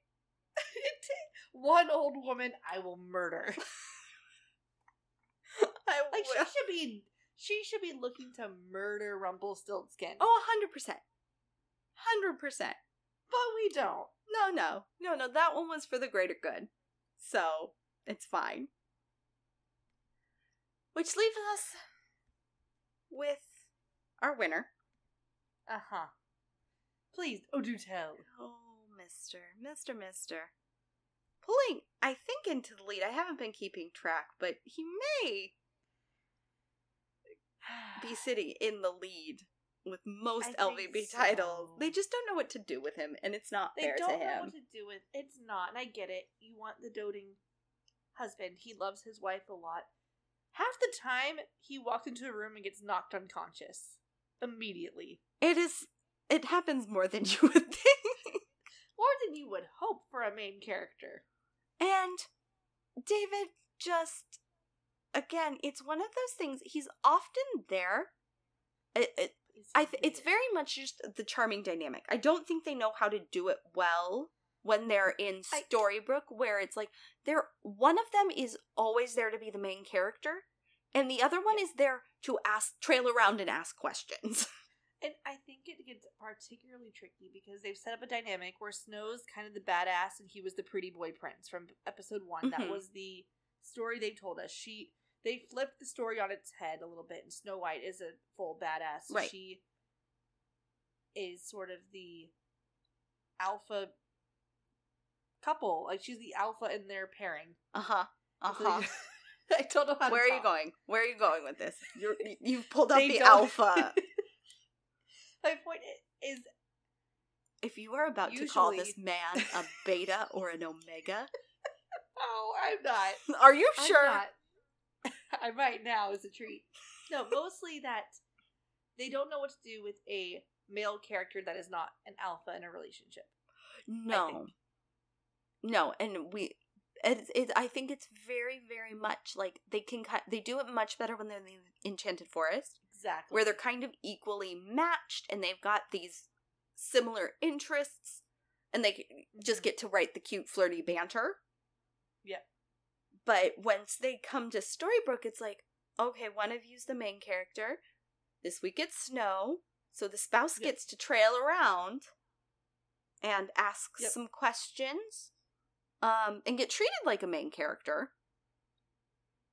One old woman, I will murder. I Like she should be, she should be looking to murder Rumpelstiltskin. Oh, hundred percent, hundred percent. but we don't. No, no, no, no. That one was for the greater good, so it's fine. Which leaves us with our winner, Uh huh. Please, oh, do tell. Oh, Mister, Mister, Mister. Pulling, I think, into the lead. I haven't been keeping track, but he may be sitting in the lead with most I LVP titles. They just don't know what to do with him, and it's not They fair don't know what to do with. It's not, and I get it. You want the doting husband. He loves his wife a lot. Half the time, he walks into a room and gets knocked unconscious immediately, It is. It happens more than you would think. more than you would hope for a main character. And David just again, it's one of those things. He's often there. It, it, I th- it's very much just the charming dynamic. I don't think they know how to do it well when they're in I- Storybrooke, where it's like they're one of them is always there to be the main character, and the other one is there to ask, trail around, and ask questions. And I think it gets particularly tricky because they've set up a dynamic where Snow's kind of the badass and he was the pretty boy prince from episode one. That Mhm. was the story they told us. She they flipped the story on its head a little bit, and Snow White is a full badass. Right. She is sort of the alpha couple. Like she's the alpha in their pairing. Uh huh. Uh huh. I don't know how. Where are you going? Where are you going with this? You're, you've pulled out the don't- alpha. My point is If you were about to call this man a beta or an omega, Oh, I'm not. are you I'm sure? Not. I might now as a treat. No, mostly that they don't know what to do with a male character that is not an alpha in a relationship. No, no, and we. It, it, I think it's very, very much like they can. ki- They do it much better when they're in the Enchanted Forest, Exactly. where they're kind of equally matched, and they've got these similar interests, and they just Mhm. get to write the cute, flirty banter. But once they come to Storybrooke, it's like, okay, one of you's the main character. This week it's Snow, so the spouse Yep. gets to trail around and ask Yep. some questions, um, and get treated like a main character.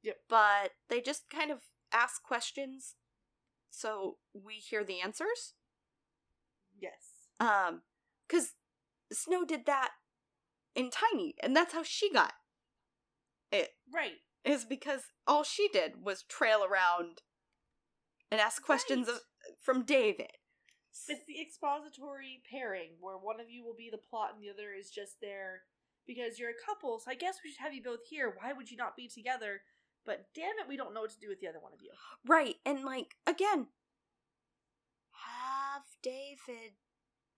Yep. But they just kind of ask questions, so we hear the answers. yes. Um, because Snow did that in Tiny, and that's how she got it. Right. Is because all she did was trail around and ask questions Right. of, from David. It's the expository pairing where one of you will be the plot and the other is just there because you're a couple. So I guess we should have you both here. Why would you not be together? But damn it, we don't know what to do with the other one of you. Right, and like again, have David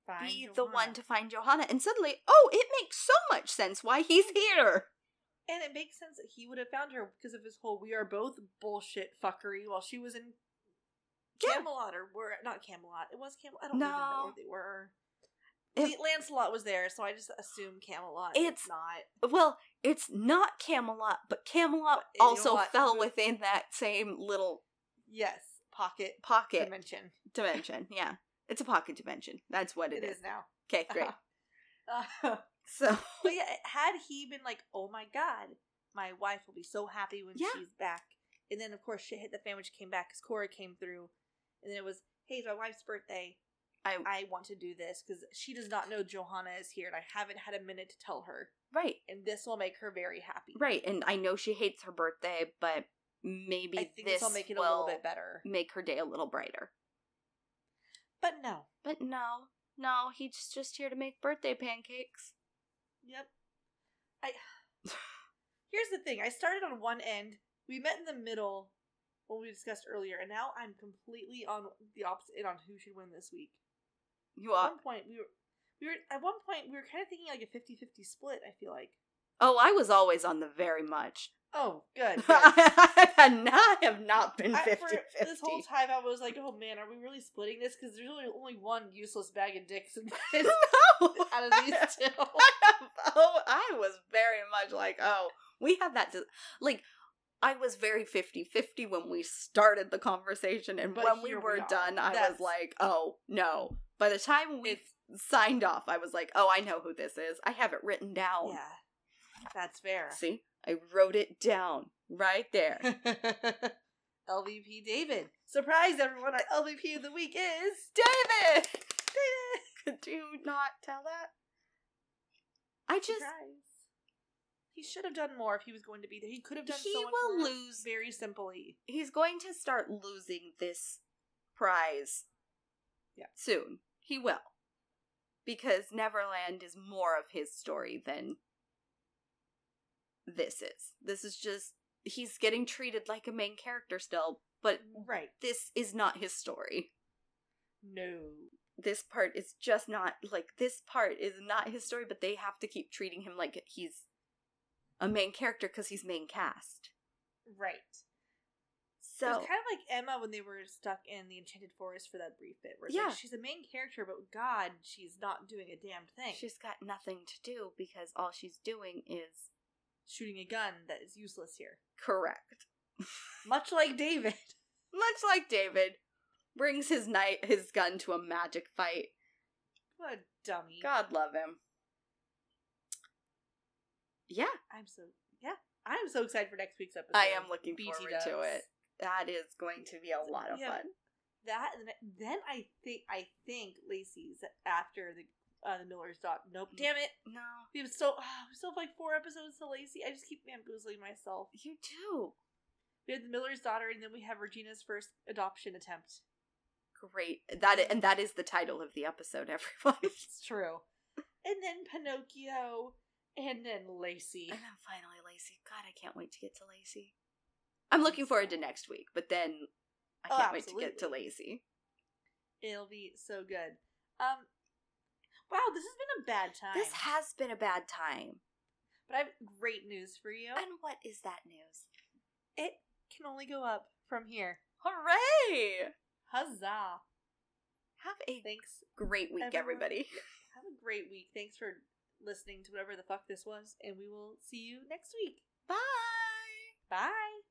Find be the one to find Johanna, and suddenly, oh, it makes so much sense why he's here. And it makes sense that he would have found her because of his whole "we are both bullshit" fuckery while she was in Yeah. Camelot or were not Camelot. It was Camelot. I don't even know where they were. It- Lancelot was there, so I just assume Camelot. It's- It's, not. Well, it's not Camelot, but Camelot But also fell within that same little Yes, pocket pocket dimension. dimension. Yeah, it's a pocket dimension. That's what It is now. Okay, great. Uh, So but yeah, had he been like, "Oh my god, my wife will be so happy when Yeah. she's back," and then of course shit hit the fan when she came back because Cora came through, and then it was, "Hey, it's my wife's birthday. I I want to do this because she does not know Johanna is here, and I haven't had a minute to tell her, right, and this will make her very happy." right, and I know she hates her birthday, but maybe I think this this will make it a little bit better. make her day a little brighter. But no. But no, no, he's just here to make birthday pancakes. Yep. I. Here's the thing. I started on one end. We met in the middle when we discussed earlier, and now I'm completely on the opposite end on who should win this week. You are. At one point, we were. We were at one point we were kind of thinking like a 50-50 split. I feel like. Oh, I was always on the very much. Oh, good. good. and I have not been I- 50 this whole time, I was like, "Oh man, are we really splitting this?" Because there's only only one useless bag of dicks in this, no! out of these two. oh, I was very much like, oh, we had that. Dis- like, I was very 50 50 when we started the conversation. And But when we we were are. done, I was like, oh, no. By the time we It's- signed off, I was like, oh, I know who this is. I have it written down. Yeah, that's fair. See, I wrote it down right there. LVP David. Surprise, everyone! Our LVP of the week is David! David. Could you not tell that? I just. Surprise. He should have done more if he was going to be there. He could have done. He so will more lose- very simply. He's going to start losing this prize. Yeah. Soon. He will. Because Neverland is more of his story than this is. This is just. He's getting treated like a main character still, but Right. this is not his story. No. this part is just not like this part is not his story but they have to keep treating him like he's a main character because he's main cast Right. so it's kind of like Emma when they were stuck in the Enchanted Forest for that brief bit. Where Yeah. like, she's a main character, but God, she's not doing a damn thing. she's got nothing to do because all she's doing is shooting a gun that is useless here. correct Much like David. much like david brings his knight his gun to a magic fight What a dummy. god love him yeah I'm so yeah. I'm so excited for next week's episode. i am looking BT forward to it that is going to be a lot of Yeah. fun That then- then I think I think Lacey's after the uh, the Miller's dot. Nope. Damn it. no We have still oh, we still have like four episodes to Lacey. I just keep bamboozling myself. you do We have the Miller's daughter, and then we have Regina's first adoption attempt. great that and that is the title of the episode everyone It's true. And then Pinocchio, and then Lacey. and then finally lacey god i can't wait to get to lacey i'm looking forward to next week but then i Oh, can't wait to get to lacey It'll be so good. Um, wow, this has been a bad time. this has been a bad time but I have great news for you. and what is that news It can only go up from here. hooray Huzzah! have a Thanks. great week everyone. everybody Have a great week. Thanks for listening to whatever the fuck this was, and we will see you next week. bye Bye.